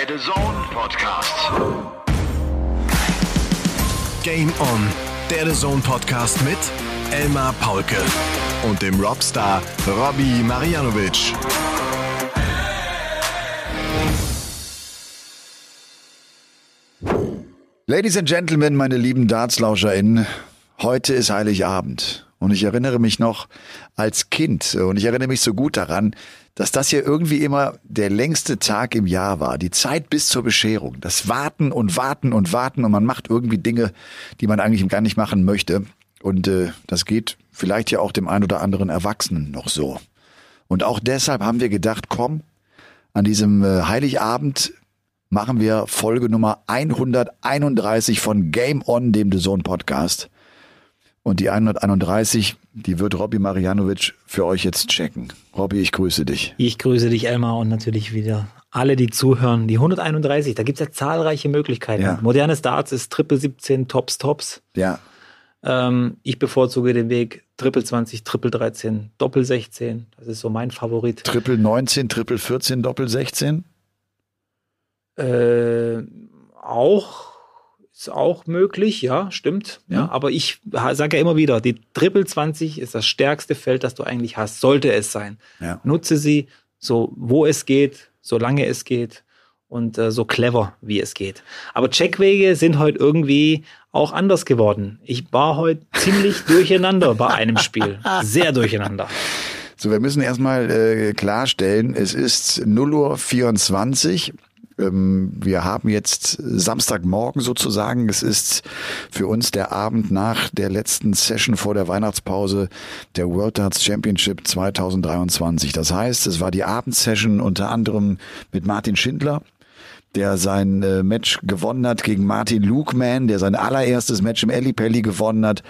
Der The Zone Podcast. Game On, der The Zone Podcast mit Elmar Paulke und dem Robstar Robbie Marianovic. Ladies and Gentlemen, meine lieben DartslauscherInnen, heute ist Heiligabend. Und ich erinnere mich noch als Kind und ich erinnere mich so gut daran, dass das hier irgendwie immer der längste Tag im Jahr war. Die Zeit bis zur Bescherung. Das Warten und Warten und Warten und man macht irgendwie Dinge, die man eigentlich gar nicht machen möchte. Und äh, das geht vielleicht ja auch dem ein oder anderen Erwachsenen noch so. Und auch deshalb haben wir gedacht, komm, an diesem äh, Heiligabend machen wir Folge Nummer 131 von Game On, dem The Zone Podcast. Und die 131, die wird Robby Marianovic für euch jetzt checken. Robby, ich grüße dich. Ich grüße dich, Elmar, und natürlich wieder alle, die zuhören. Die 131, da gibt es ja zahlreiche Möglichkeiten. Ja. Moderne Darts ist Triple 17, Tops, Tops. Ja, Ähm, ich bevorzuge den Weg Triple 20, Triple 13, Doppel 16. Das ist so mein Favorit. Triple 19, Triple 14, Doppel 16. Äh, auch ist auch möglich, ja, stimmt. Ja, Ja. aber ich sage ja immer wieder, die Triple 20 ist das stärkste Feld, das du eigentlich hast, sollte es sein. Ja. Nutze sie so, wo es geht, solange es geht und äh, so clever, wie es geht. Aber Checkwege sind heute irgendwie auch anders geworden. Ich war heute ziemlich durcheinander bei einem Spiel. Sehr durcheinander. So, wir müssen erstmal äh, klarstellen, es ist 0 Uhr 24. Ähm, wir haben jetzt Samstagmorgen sozusagen. Es ist für uns der Abend nach der letzten Session vor der Weihnachtspause der World Darts Championship 2023. Das heißt, es war die Abendsession unter anderem mit Martin Schindler der sein äh, Match gewonnen hat gegen Martin Lukeman, der sein allererstes Match im Ellipelli gewonnen hat.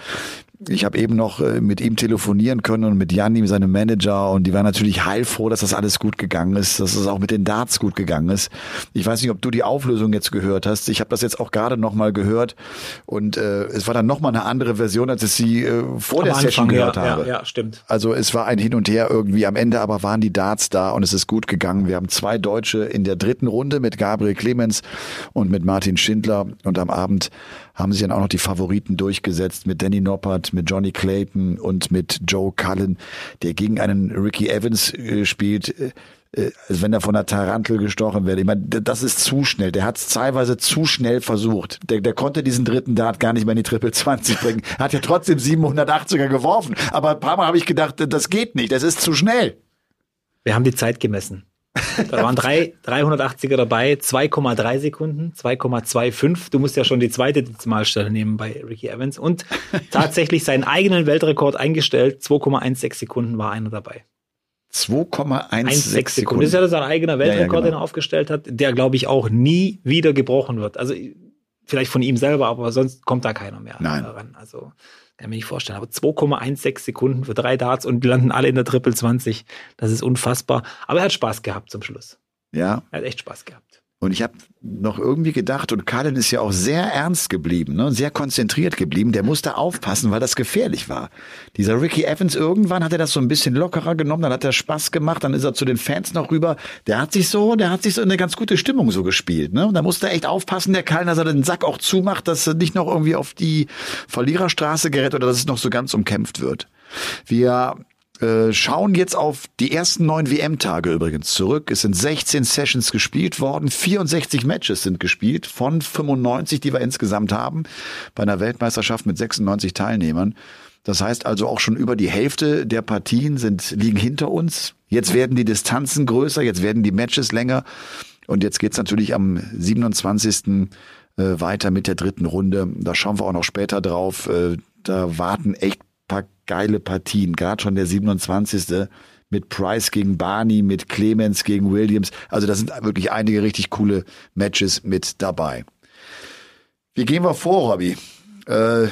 Ich habe eben noch äh, mit ihm telefonieren können und mit Janni, seinem Manager, und die waren natürlich heilfroh, dass das alles gut gegangen ist, dass es auch mit den Darts gut gegangen ist. Ich weiß nicht, ob du die Auflösung jetzt gehört hast. Ich habe das jetzt auch gerade noch mal gehört und äh, es war dann noch mal eine andere Version, als ich sie äh, vor Am der Session Anfang, gehört ja, habe. Ja, ja, stimmt. Also es war ein Hin und Her irgendwie. Am Ende aber waren die Darts da und es ist gut gegangen. Wir haben zwei Deutsche in der dritten Runde mit Gabriel Clemens und mit Martin Schindler. Und am Abend haben sich dann auch noch die Favoriten durchgesetzt mit Danny Noppert, mit Johnny Clayton und mit Joe Cullen, der gegen einen Ricky Evans äh, spielt. Äh, äh, als wenn er von einer Tarantel gestochen wäre. Ich meine, das ist zu schnell. Der hat es teilweise zu schnell versucht. Der, der konnte diesen dritten Dart gar nicht mehr in die Triple 20 bringen. Hat ja trotzdem 780er geworfen. Aber ein paar Mal habe ich gedacht, das geht nicht. Das ist zu schnell. Wir haben die Zeit gemessen. Da waren drei 380er dabei, 2,3 Sekunden, 2,25. Du musst ja schon die zweite Dezimalstelle nehmen bei Ricky Evans. Und tatsächlich seinen eigenen Weltrekord eingestellt. 2,16 Sekunden war einer dabei. 2,16 1,6 Sekunden. Sekunden. Das ist ja sein eigener Weltrekord, genau. den er aufgestellt hat, der, glaube ich, auch nie wieder gebrochen wird. Also vielleicht von ihm selber, aber sonst kommt da keiner mehr Nein. ran. Also kann mir nicht vorstellen. Aber 2,16 Sekunden für drei Darts und die landen alle in der Triple 20. Das ist unfassbar. Aber er hat Spaß gehabt zum Schluss. Ja. Er hat echt Spaß gehabt. Und ich habe noch irgendwie gedacht, und Cullen ist ja auch sehr ernst geblieben, ne, sehr konzentriert geblieben. Der musste aufpassen, weil das gefährlich war. Dieser Ricky Evans, irgendwann hat er das so ein bisschen lockerer genommen, dann hat er Spaß gemacht, dann ist er zu den Fans noch rüber. Der hat sich so, der hat sich so in eine ganz gute Stimmung so gespielt. Ne? Und da musste er echt aufpassen, der Cullen, dass er den Sack auch zumacht, dass er nicht noch irgendwie auf die Verliererstraße gerät oder dass es noch so ganz umkämpft wird. Wir äh, schauen jetzt auf die ersten neun WM-Tage übrigens zurück. Es sind 16 Sessions gespielt worden, 64 Matches sind gespielt von 95, die wir insgesamt haben, bei einer Weltmeisterschaft mit 96 Teilnehmern. Das heißt also auch schon über die Hälfte der Partien sind, liegen hinter uns. Jetzt werden die Distanzen größer, jetzt werden die Matches länger. Und jetzt geht's natürlich am 27. äh, weiter mit der dritten Runde. Da schauen wir auch noch später drauf. Äh, da warten echt geile Partien. Gerade schon der 27. mit Price gegen Barney, mit Clemens gegen Williams. Also da sind wirklich einige richtig coole Matches mit dabei. Wie gehen wir vor, Robby? Äh,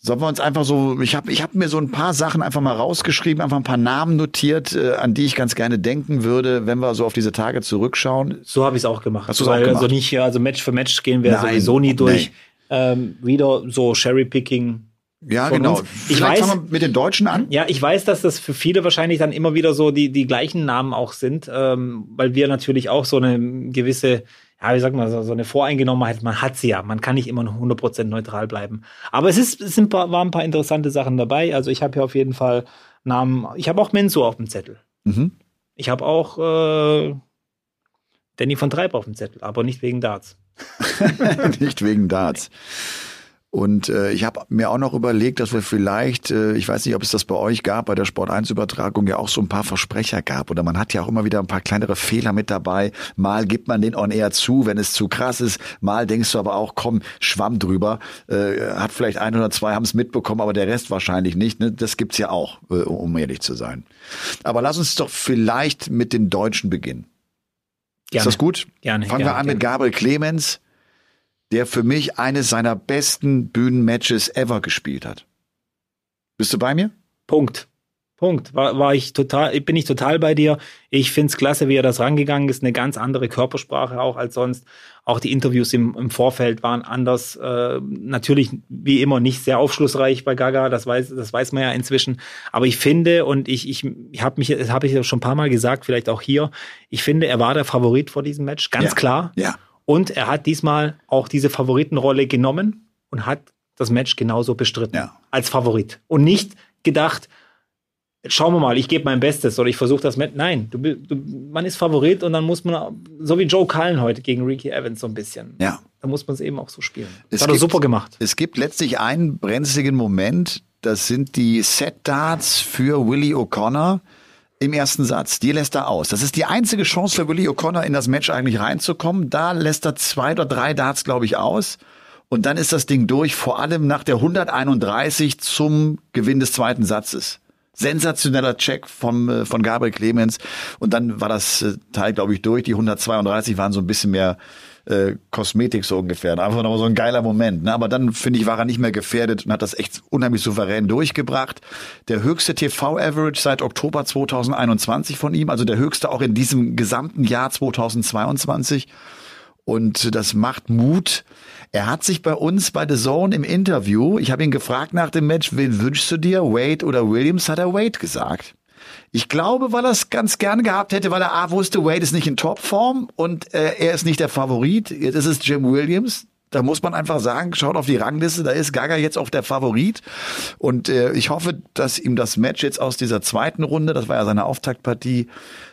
Sollen wir uns einfach so, ich habe ich hab mir so ein paar Sachen einfach mal rausgeschrieben, einfach ein paar Namen notiert, äh, an die ich ganz gerne denken würde, wenn wir so auf diese Tage zurückschauen. So habe ich es auch gemacht. Hast du's auch Weil gemacht? Also nicht, hier, also Match für Match gehen wir Nein, sowieso nie durch. nee. Ähm, wieder so Cherry-Picking. Ja, genau. uns. Vielleicht Ich weiß- fangen wir mit den Deutschen an. Ja, ich weiß, dass das für viele wahrscheinlich dann immer wieder so die, die gleichen Namen auch sind, ähm, weil wir natürlich auch so eine gewisse ja, wie sagt man, so, so eine Voreingenommenheit, man hat sie ja. Man kann nicht immer noch 100% neutral bleiben. Aber es, ist, es sind, waren ein paar interessante Sachen dabei. Also ich habe hier auf jeden Fall Namen, ich habe auch Menso auf dem Zettel. Mhm. Ich habe auch äh, Danny von Treib auf dem Zettel, aber nicht wegen Darts. nicht wegen Darts. Und äh, ich habe mir auch noch überlegt, dass wir vielleicht, äh, ich weiß nicht, ob es das bei euch gab, bei der Sport 1 Übertragung ja auch so ein paar Versprecher gab. Oder man hat ja auch immer wieder ein paar kleinere Fehler mit dabei. Mal gibt man den on air zu, wenn es zu krass ist. Mal denkst du aber auch, komm, schwamm drüber. Äh, hat vielleicht ein oder zwei haben es mitbekommen, aber der Rest wahrscheinlich nicht. Ne? Das gibt's ja auch, äh, um ehrlich zu sein. Aber lass uns doch vielleicht mit den Deutschen beginnen. Gerne. Ist das gut? Gerne. Fangen gerne, wir an gerne. mit Gabriel Clemens der für mich eines seiner besten Bühnenmatches ever gespielt hat. Bist du bei mir? Punkt. Punkt. War, war ich total, bin ich total bei dir. Ich find's klasse, wie er das rangegangen ist. Eine ganz andere Körpersprache auch als sonst. Auch die Interviews im, im Vorfeld waren anders. Äh, natürlich, wie immer, nicht sehr aufschlussreich bei Gaga. Das weiß, das weiß man ja inzwischen. Aber ich finde, und ich, ich, ich habe mich, das habe ich ja schon ein paar Mal gesagt, vielleicht auch hier. Ich finde, er war der Favorit vor diesem Match. Ganz Ja. klar. Ja. Und er hat diesmal auch diese Favoritenrolle genommen und hat das Match genauso bestritten. Ja. Als Favorit. Und nicht gedacht, schauen wir mal, ich gebe mein Bestes oder ich versuche das Match. Nein, du, du, man ist Favorit und dann muss man, so wie Joe Cullen heute gegen Ricky Evans so ein bisschen. Ja. Da muss man es eben auch so spielen. Es Das hat er gibt- super gemacht. Es gibt letztlich einen brenzligen Moment, das sind die Set-Darts für Willie O'Connor im ersten Satz. Die lässt er aus. Das ist die einzige Chance für Willie O'Connor in das Match eigentlich reinzukommen. Da lässt er zwei oder drei Darts, glaube ich, aus. Und dann ist das Ding durch, vor allem nach der 131 zum Gewinn des zweiten Satzes. Sensationeller Check vom, äh, von Gabriel Clemens. Und dann war das äh, Teil, glaube ich, durch. Die 132 waren so ein bisschen mehr äh, Kosmetik so ungefähr. Einfach noch so ein geiler Moment. Ne? Aber dann, finde ich, war er nicht mehr gefährdet und hat das echt unheimlich souverän durchgebracht. Der höchste TV-Average seit Oktober 2021 von ihm, also der höchste auch in diesem gesamten Jahr 2022. Und das macht Mut. Er hat sich bei uns bei The Zone im Interview, ich habe ihn gefragt nach dem Match, wen wünschst du dir, Wade oder Williams, hat er Wade gesagt. Ich glaube, weil er es ganz gern gehabt hätte, weil er A wusste, Wade ist nicht in Topform und äh, er ist nicht der Favorit. Jetzt ist es Jim Williams. Da muss man einfach sagen, schaut auf die Rangliste, da ist Gaga jetzt auf der Favorit. Und äh, ich hoffe, dass ihm das Match jetzt aus dieser zweiten Runde, das war ja seine Auftaktpartie,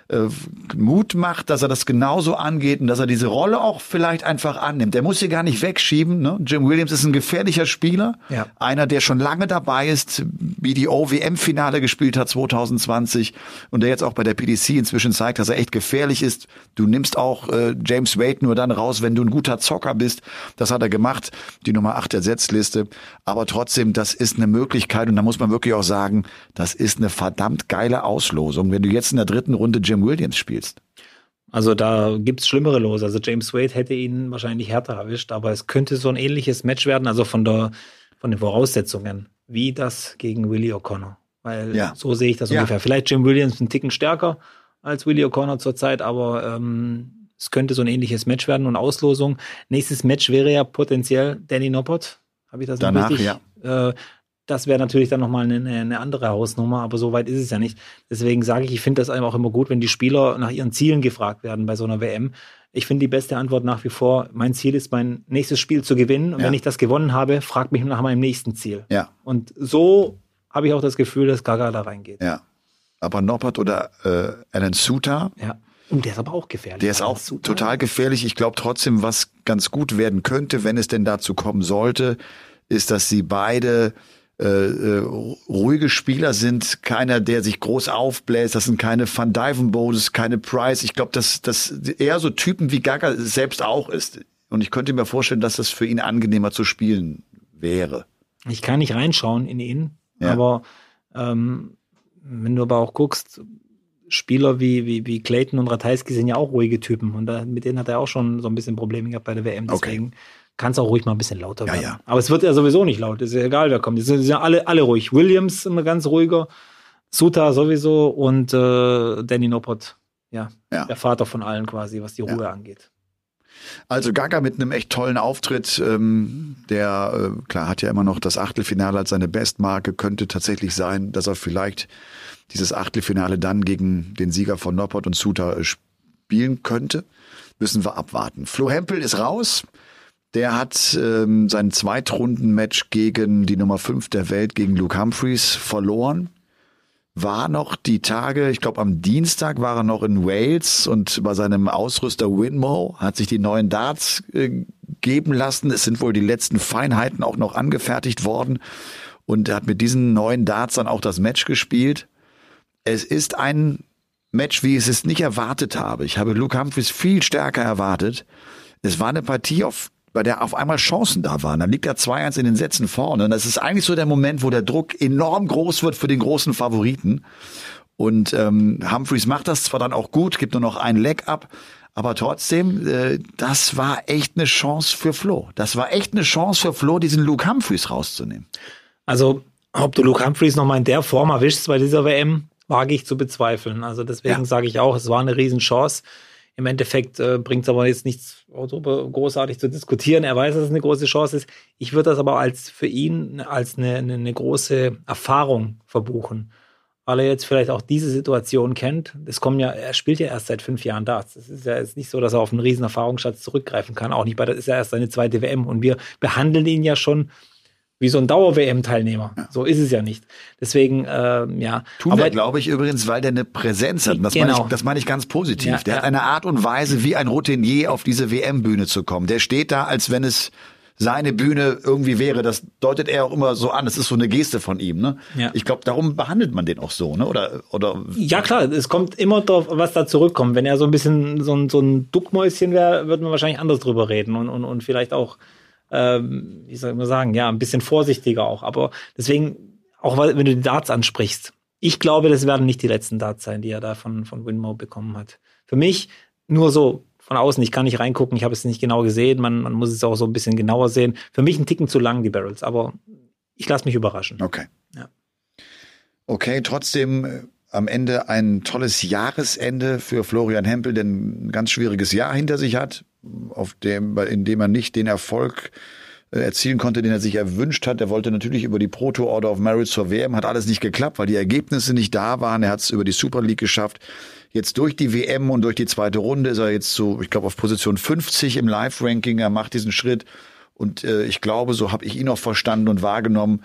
äh, Mut macht, dass er das genauso angeht und dass er diese Rolle auch vielleicht einfach annimmt. Der muss sie gar nicht wegschieben. Ne? Jim Williams ist ein gefährlicher Spieler, Ja. einer, der schon lange dabei ist, BDO WM-Finale gespielt hat 2020 und der jetzt auch bei der PDC inzwischen zeigt, dass er echt gefährlich ist. Du nimmst auch äh, James Wade nur dann raus, wenn du ein guter Zocker bist. Das hat er gemacht, die Nummer 8 der Setzliste. Aber trotzdem, das ist eine Möglichkeit und da muss man wirklich auch sagen, das ist eine verdammt geile Auslosung, wenn du jetzt in der dritten Runde Jim Williams spielst. Also da gibt's schlimmere los. Also James Wade hätte ihn wahrscheinlich härter erwischt, aber es könnte so ein ähnliches Match werden, also von der von den Voraussetzungen, wie das gegen Willie O'Connor. Weil Ja. so sehe ich das Ja. ungefähr. Vielleicht Jim Williams einen Ticken stärker als Willie O'Connor zurzeit, aber ähm, es könnte so ein ähnliches Match werden und Auslosung. Nächstes Match wäre ja potenziell Danny Noppert. Habe ich das Danach, richtig? ja. Äh, das wäre natürlich dann nochmal eine, eine andere Hausnummer, aber so weit ist es ja nicht. Deswegen sage ich, ich finde das einem auch immer gut, wenn die Spieler nach ihren Zielen gefragt werden bei so einer WM. Ich finde die beste Antwort nach wie vor, mein Ziel ist, mein nächstes Spiel zu gewinnen. Und Ja. wenn ich das gewonnen habe, frag mich nach meinem nächsten Ziel. Ja, Und so habe ich auch das Gefühl, dass Gaga da reingeht. ja. Aber Noppert oder äh, Alan Suter, Ja. Und der ist aber auch gefährlich. Der ist auch Super. total gefährlich. Ich glaube trotzdem, was ganz gut werden könnte, wenn es denn dazu kommen sollte, ist, dass sie beide äh, äh, ruhige Spieler sind. Keiner, der sich groß aufbläst. Das sind keine Van Dyvenbodes, keine Price. Ich glaube, dass das eher so Typen wie Gaga selbst auch ist. Und ich könnte mir vorstellen, dass das für ihn angenehmer zu spielen wäre. Ich kann nicht reinschauen in ihn, Ja. aber ähm, wenn du aber auch guckst, Spieler wie, wie, wie Clayton und Ratajski sind ja auch ruhige Typen und da, mit denen hat er auch schon so ein bisschen Probleme gehabt bei der WM. Okay. Kann es auch ruhig mal ein bisschen lauter Ja, werden. ja. Aber es wird ja sowieso nicht laut, ist ja egal, wer kommt. Die sind ja alle, alle ruhig. Williams immer ganz ruhiger, Suta sowieso und äh, Danny Noppert, ja, Ja. der Vater von allen quasi, was die Ja. Ruhe angeht. Also Gaga mit einem echt tollen Auftritt, ähm, der äh, klar hat ja immer noch das Achtelfinale als seine Bestmarke, könnte tatsächlich sein, dass er vielleicht dieses Achtelfinale dann gegen den Sieger von Noppert und Suter äh, spielen könnte. müssen wir abwarten. Flo Hempel ist raus. Der hat ähm, sein Zweitrunden-Match gegen die Nummer 5 der Welt, gegen Luke Humphreys, verloren. War noch die Tage, ich glaube am Dienstag war er noch in Wales und bei seinem Ausrüster Winmo hat sich die neuen Darts äh, geben lassen. Es sind wohl die letzten Feinheiten auch noch angefertigt worden. Und er hat mit diesen neuen Darts dann auch das Match gespielt. Es ist ein Match, wie ich es nicht erwartet habe. Ich habe Luke Humphreys viel stärker erwartet. Es war eine Partie, auf, bei der auf einmal Chancen da waren. Dann liegt er 2-1 in den Sätzen vorne. Und das ist eigentlich so der Moment, wo der Druck enorm groß wird für den großen Favoriten. Und ähm, Humphreys macht das zwar dann auch gut, gibt nur noch ein Leg ab, aber trotzdem, äh, das war echt eine Chance für Flo. Das war echt eine Chance für Flo, diesen Luke Humphreys rauszunehmen. Also, ob du Luke Humphreys nochmal in der Form erwischst bei dieser WM, wage ich zu bezweifeln. Also deswegen ja. sage ich auch, es war eine Riesenchance. Im Endeffekt äh, bringt es aber jetzt nichts darüber großartig zu diskutieren. Er weiß, dass es eine große Chance ist. Ich würde das aber als für ihn als eine, eine, eine große Erfahrung verbuchen, weil er jetzt vielleicht auch diese Situation kennt. Es kommen ja, er spielt ja erst seit fünf Jahren Darts. Es ist ja jetzt nicht so, dass er auf einen riesen Erfahrungsschatz zurückgreifen kann. Auch nicht bei, das ist ja erst seine zweite WM und wir behandeln ihn ja schon wie so ein Dauer-WM-Teilnehmer. Ja. So ist es ja nicht. Deswegen, äh, ja. Tun wir, glaube ich, übrigens, weil der eine Präsenz hat. Das, genau. meine, ich, das meine ich ganz positiv. Ja, der ja. hat eine Art und Weise, wie ein Routinier auf diese WM-Bühne zu kommen. Der steht da, als wenn es seine Bühne irgendwie wäre. Das deutet er auch immer so an. Das ist so eine Geste von ihm. Ne? Ja. Ich glaube, darum behandelt man den auch so, ne? Oder, oder ja klar, es kommt immer drauf, was da zurückkommt. Wenn er so ein bisschen so ein, so ein Duckmäuschen wäre, würde man wahrscheinlich anders drüber reden und, und, und vielleicht auch ähm, wie soll ich mal sagen, ja, ein bisschen vorsichtiger auch. Aber deswegen, auch wenn du die Darts ansprichst, ich glaube, das werden nicht die letzten Darts sein, die er da von, von Winmo bekommen hat. Für mich nur so von außen, ich kann nicht reingucken, ich habe es nicht genau gesehen, man, man muss es auch so ein bisschen genauer sehen. Für mich ein Ticken zu lang, die Barrels, aber ich lasse mich überraschen. Okay. Ja. Okay, trotzdem äh, am Ende ein tolles Jahresende für Florian Hempel, der ein ganz schwieriges Jahr hinter sich hat auf dem, in dem er nicht den Erfolg äh, erzielen konnte, den er sich erwünscht hat. Er wollte natürlich über die Proto Order of Merit zur WM, hat alles nicht geklappt, weil die Ergebnisse nicht da waren. Er hat es über die Super League geschafft. Jetzt durch die WM und durch die zweite Runde ist er jetzt so, ich glaube, auf Position 50 im Live-Ranking. Er macht diesen Schritt. Und äh, ich glaube, so habe ich ihn auch verstanden und wahrgenommen,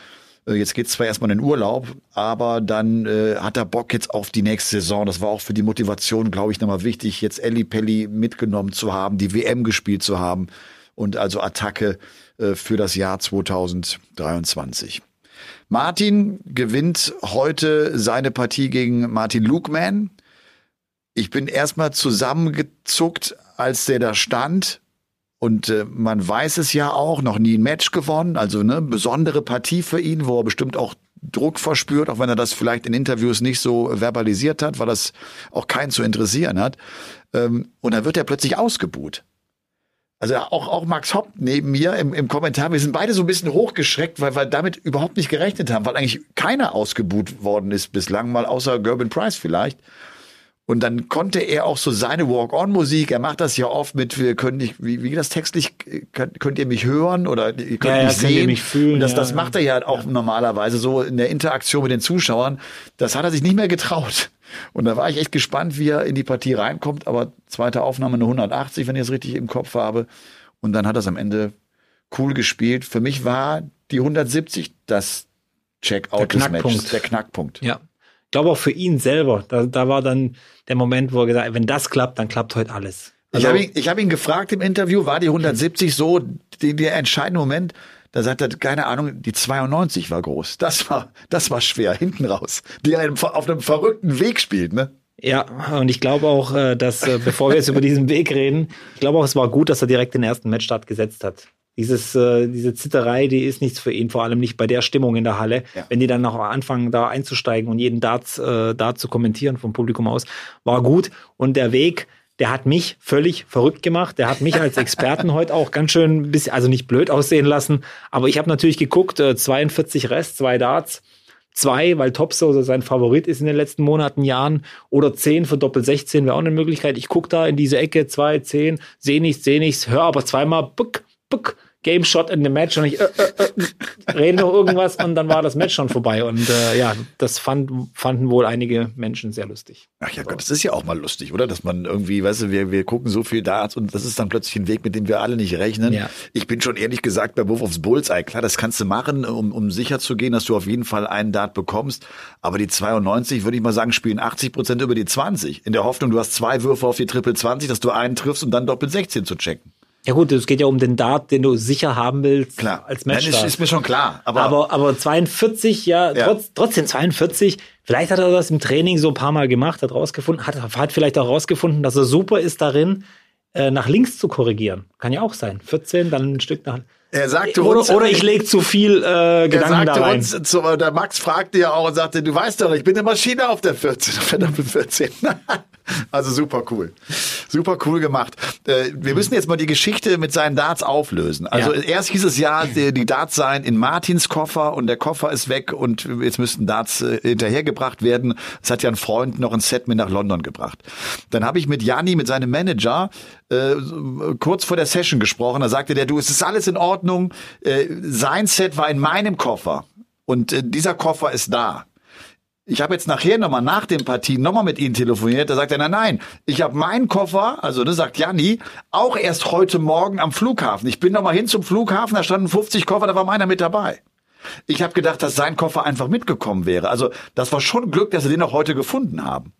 jetzt geht's zwar erstmal in den Urlaub, aber dann äh, hat er Bock jetzt auf die nächste Saison. Das war auch für die Motivation, glaube ich, nochmal wichtig, jetzt Elli Pelli mitgenommen zu haben, die WM gespielt zu haben und also Attacke äh, für das Jahr 2023. Martin gewinnt heute seine Partie gegen Martin Lukman. Ich bin erstmal zusammengezuckt, als der da stand und äh, man weiß es ja auch, noch nie ein Match gewonnen, also eine besondere Partie für ihn, wo er bestimmt auch Druck verspürt, auch wenn er das vielleicht in Interviews nicht so verbalisiert hat, weil das auch keinen zu interessieren hat. Ähm, und dann wird er plötzlich ausgebuht. Also auch, auch Max Hopp neben mir im, im Kommentar, wir sind beide so ein bisschen hochgeschreckt, weil wir damit überhaupt nicht gerechnet haben, weil eigentlich keiner ausgebuht worden ist bislang, mal außer Gerben Price vielleicht. Und dann konnte er auch so seine Walk-on-Musik, er macht das ja oft mit, wir können nicht, wie, wie das textlich, könnt, könnt ihr mich hören oder ihr könnt ja, mich ja, sehen. Mich fühlen, und das, ja, das macht er ja auch normalerweise so in der Interaktion mit den Zuschauern. Das hat er sich nicht mehr getraut. Und da war ich echt gespannt, wie er in die Partie reinkommt. Aber zweite Aufnahme eine 180, wenn ich es richtig im Kopf habe. Und dann hat er es am Ende cool gespielt. Für mich war die 170 das Checkout des Matches, der Knackpunkt. Ja, glaube auch für ihn selber, da, da war dann der Moment, wo er gesagt hat, wenn das klappt, dann klappt heute alles. Also, ich habe ihn, ich hab ihn gefragt im Interview, war die 170 so die, der entscheidende Moment? Da sagt er, keine Ahnung, die 92 war groß. Das war, das war schwer, hinten raus. Die einem auf einem verrückten Weg spielt, ne? Ja, und ich glaube auch, äh, dass, äh, bevor wir jetzt über diesen Weg reden, ich glaube auch, es war gut, dass er direkt den ersten Matchstart gesetzt hat dieses, äh, diese Zitterei, die ist nichts für ihn, vor allem nicht bei der Stimmung in der Halle. Ja. Wenn die dann noch anfangen, da einzusteigen und jeden Dart, äh, Dart zu kommentieren vom Publikum aus, war gut. Und der Weg, der hat mich völlig verrückt gemacht. Der hat mich als Experten heute auch ganz schön, bisschen, also nicht blöd aussehen lassen. Aber ich habe natürlich geguckt, äh, 42 Rest, zwei Darts. Zwei, weil Topso so sein Favorit ist in den letzten Monaten, Jahren. Oder zehn für Doppel 16 wäre auch eine Möglichkeit. Ich gucke da in diese Ecke, zwei, zehn, sehe nichts, sehe nichts, höre aber zweimal, buck, buck, Game Shot in the Match und ich äh, äh, äh, rede noch irgendwas und dann war das Match schon vorbei. Und äh, ja, das fand, fanden wohl einige Menschen sehr lustig. Ach ja Gott, das ist ja auch mal lustig, oder? Dass man irgendwie, weißt du, wir, wir gucken so viel Darts und das ist dann plötzlich ein Weg, mit dem wir alle nicht rechnen. Ja. Ich bin schon ehrlich gesagt bei Wurf aufs Bullseye. Klar, das kannst du machen, um, um sicher zu gehen, dass du auf jeden Fall einen Dart bekommst. Aber die 92, würde ich mal sagen, spielen 80 Prozent über die 20. In der Hoffnung, du hast zwei Würfe auf die Triple 20, dass du einen triffst und dann Doppel 16 zu checken. Ja gut, es geht ja um den Dart, den du sicher haben willst Klar, als Nein, Match. ist, ist mir schon klar. Aber, aber, aber 42, ja, Ja. Trotz, trotzdem 42. Vielleicht hat er das im Training so ein paar Mal gemacht, hat rausgefunden, hat, hat vielleicht auch rausgefunden, dass er super ist darin, äh, nach links zu korrigieren. Kann ja auch sein. 14, dann ein Stück nach. Er sagte Oder, uns, oder ich lege zu viel äh, Gedanken da rein. uns, zu, der Max fragte ja auch und sagte, du weißt doch, ich bin eine Maschine auf der 14, auf der Doppel 14. also super cool. Super cool gemacht. Äh, wir müssen jetzt mal die Geschichte mit seinen Darts auflösen. Also Ja. erst hieß es ja, die, die Darts seien in Martins Koffer und der Koffer ist weg und jetzt müssten Darts äh, hinterhergebracht werden. Es hat ja ein Freund noch ein Set mit nach London gebracht. Dann habe ich mit Janni, mit seinem Manager, äh, kurz vor der Session gesprochen. Da sagte der, du, es ist alles in Ordnung. Äh, sein Set war in meinem Koffer und äh, dieser Koffer ist da. Ich habe jetzt nachher nochmal nach den Partien nochmal mit Ihnen telefoniert. Da sagt er, nein, nein, ich habe meinen Koffer, also das sagt Janni, auch erst heute Morgen am Flughafen. Ich bin nochmal hin zum Flughafen, da standen 50 Koffer, da war meiner mit dabei. Ich habe gedacht, dass sein Koffer einfach mitgekommen wäre. Also das war schon Glück, dass sie den auch heute gefunden haben.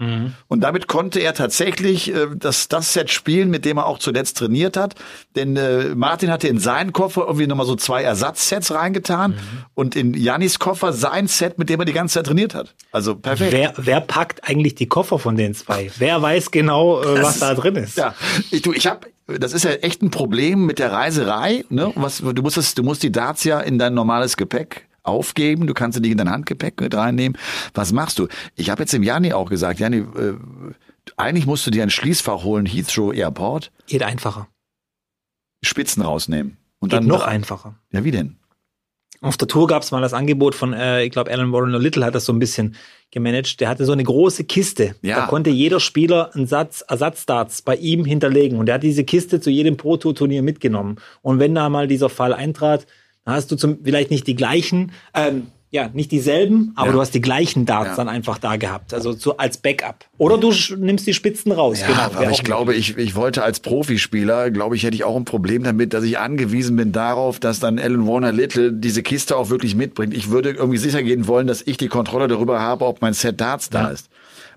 Und damit konnte er tatsächlich äh, das, das Set spielen, mit dem er auch zuletzt trainiert hat. Denn äh, Martin hatte in seinen Koffer irgendwie nochmal so zwei Ersatzsets reingetan und in Jannis Koffer sein Set, mit dem er die ganze Zeit trainiert hat. Also perfekt. Wer, wer packt eigentlich die Koffer von den zwei? Wer weiß genau, äh, was da drin ist? Ja, ich, du, ich habe, das ist ja echt ein Problem mit der Reiserei. Ne? Was, du musst es, du musst die ja in dein normales Gepäck aufgeben. Du kannst sie nicht in dein Handgepäck mit reinnehmen. Was machst du? Ich habe jetzt dem Jani auch gesagt, Jani, äh, eigentlich musst du dir ein Schließfach holen, Heathrow Airport, Geht einfacher. Spitzen rausnehmen und Geht dann noch einfacher. Ja, wie denn? Auf der Tour gab es mal das Angebot von, äh, ich glaube, Alan Warren Little hat das so ein bisschen gemanagt. Der hatte so eine große Kiste. Ja. Da konnte jeder Spieler einen Satz Ersatzdarts bei ihm hinterlegen. Und der hat diese Kiste zu jedem Pro Tour Turnier mitgenommen. Und wenn da mal dieser Fall eintrat, dann hast du zum, vielleicht nicht die gleichen, ähm, ja, nicht dieselben, aber Ja. du hast die gleichen Darts Ja. dann einfach da gehabt. Also so als Backup. Oder du nimmst die Spitzen raus. Ja, genau. aber ich glaube, ich, ich wollte als Profispieler, glaube ich, hätte ich auch ein Problem damit, dass ich angewiesen bin darauf, dass dann Alan Warner Little diese Kiste auch wirklich mitbringt. Ich würde irgendwie sicher gehen wollen, dass ich die Kontrolle darüber habe, ob mein Set Darts da ist.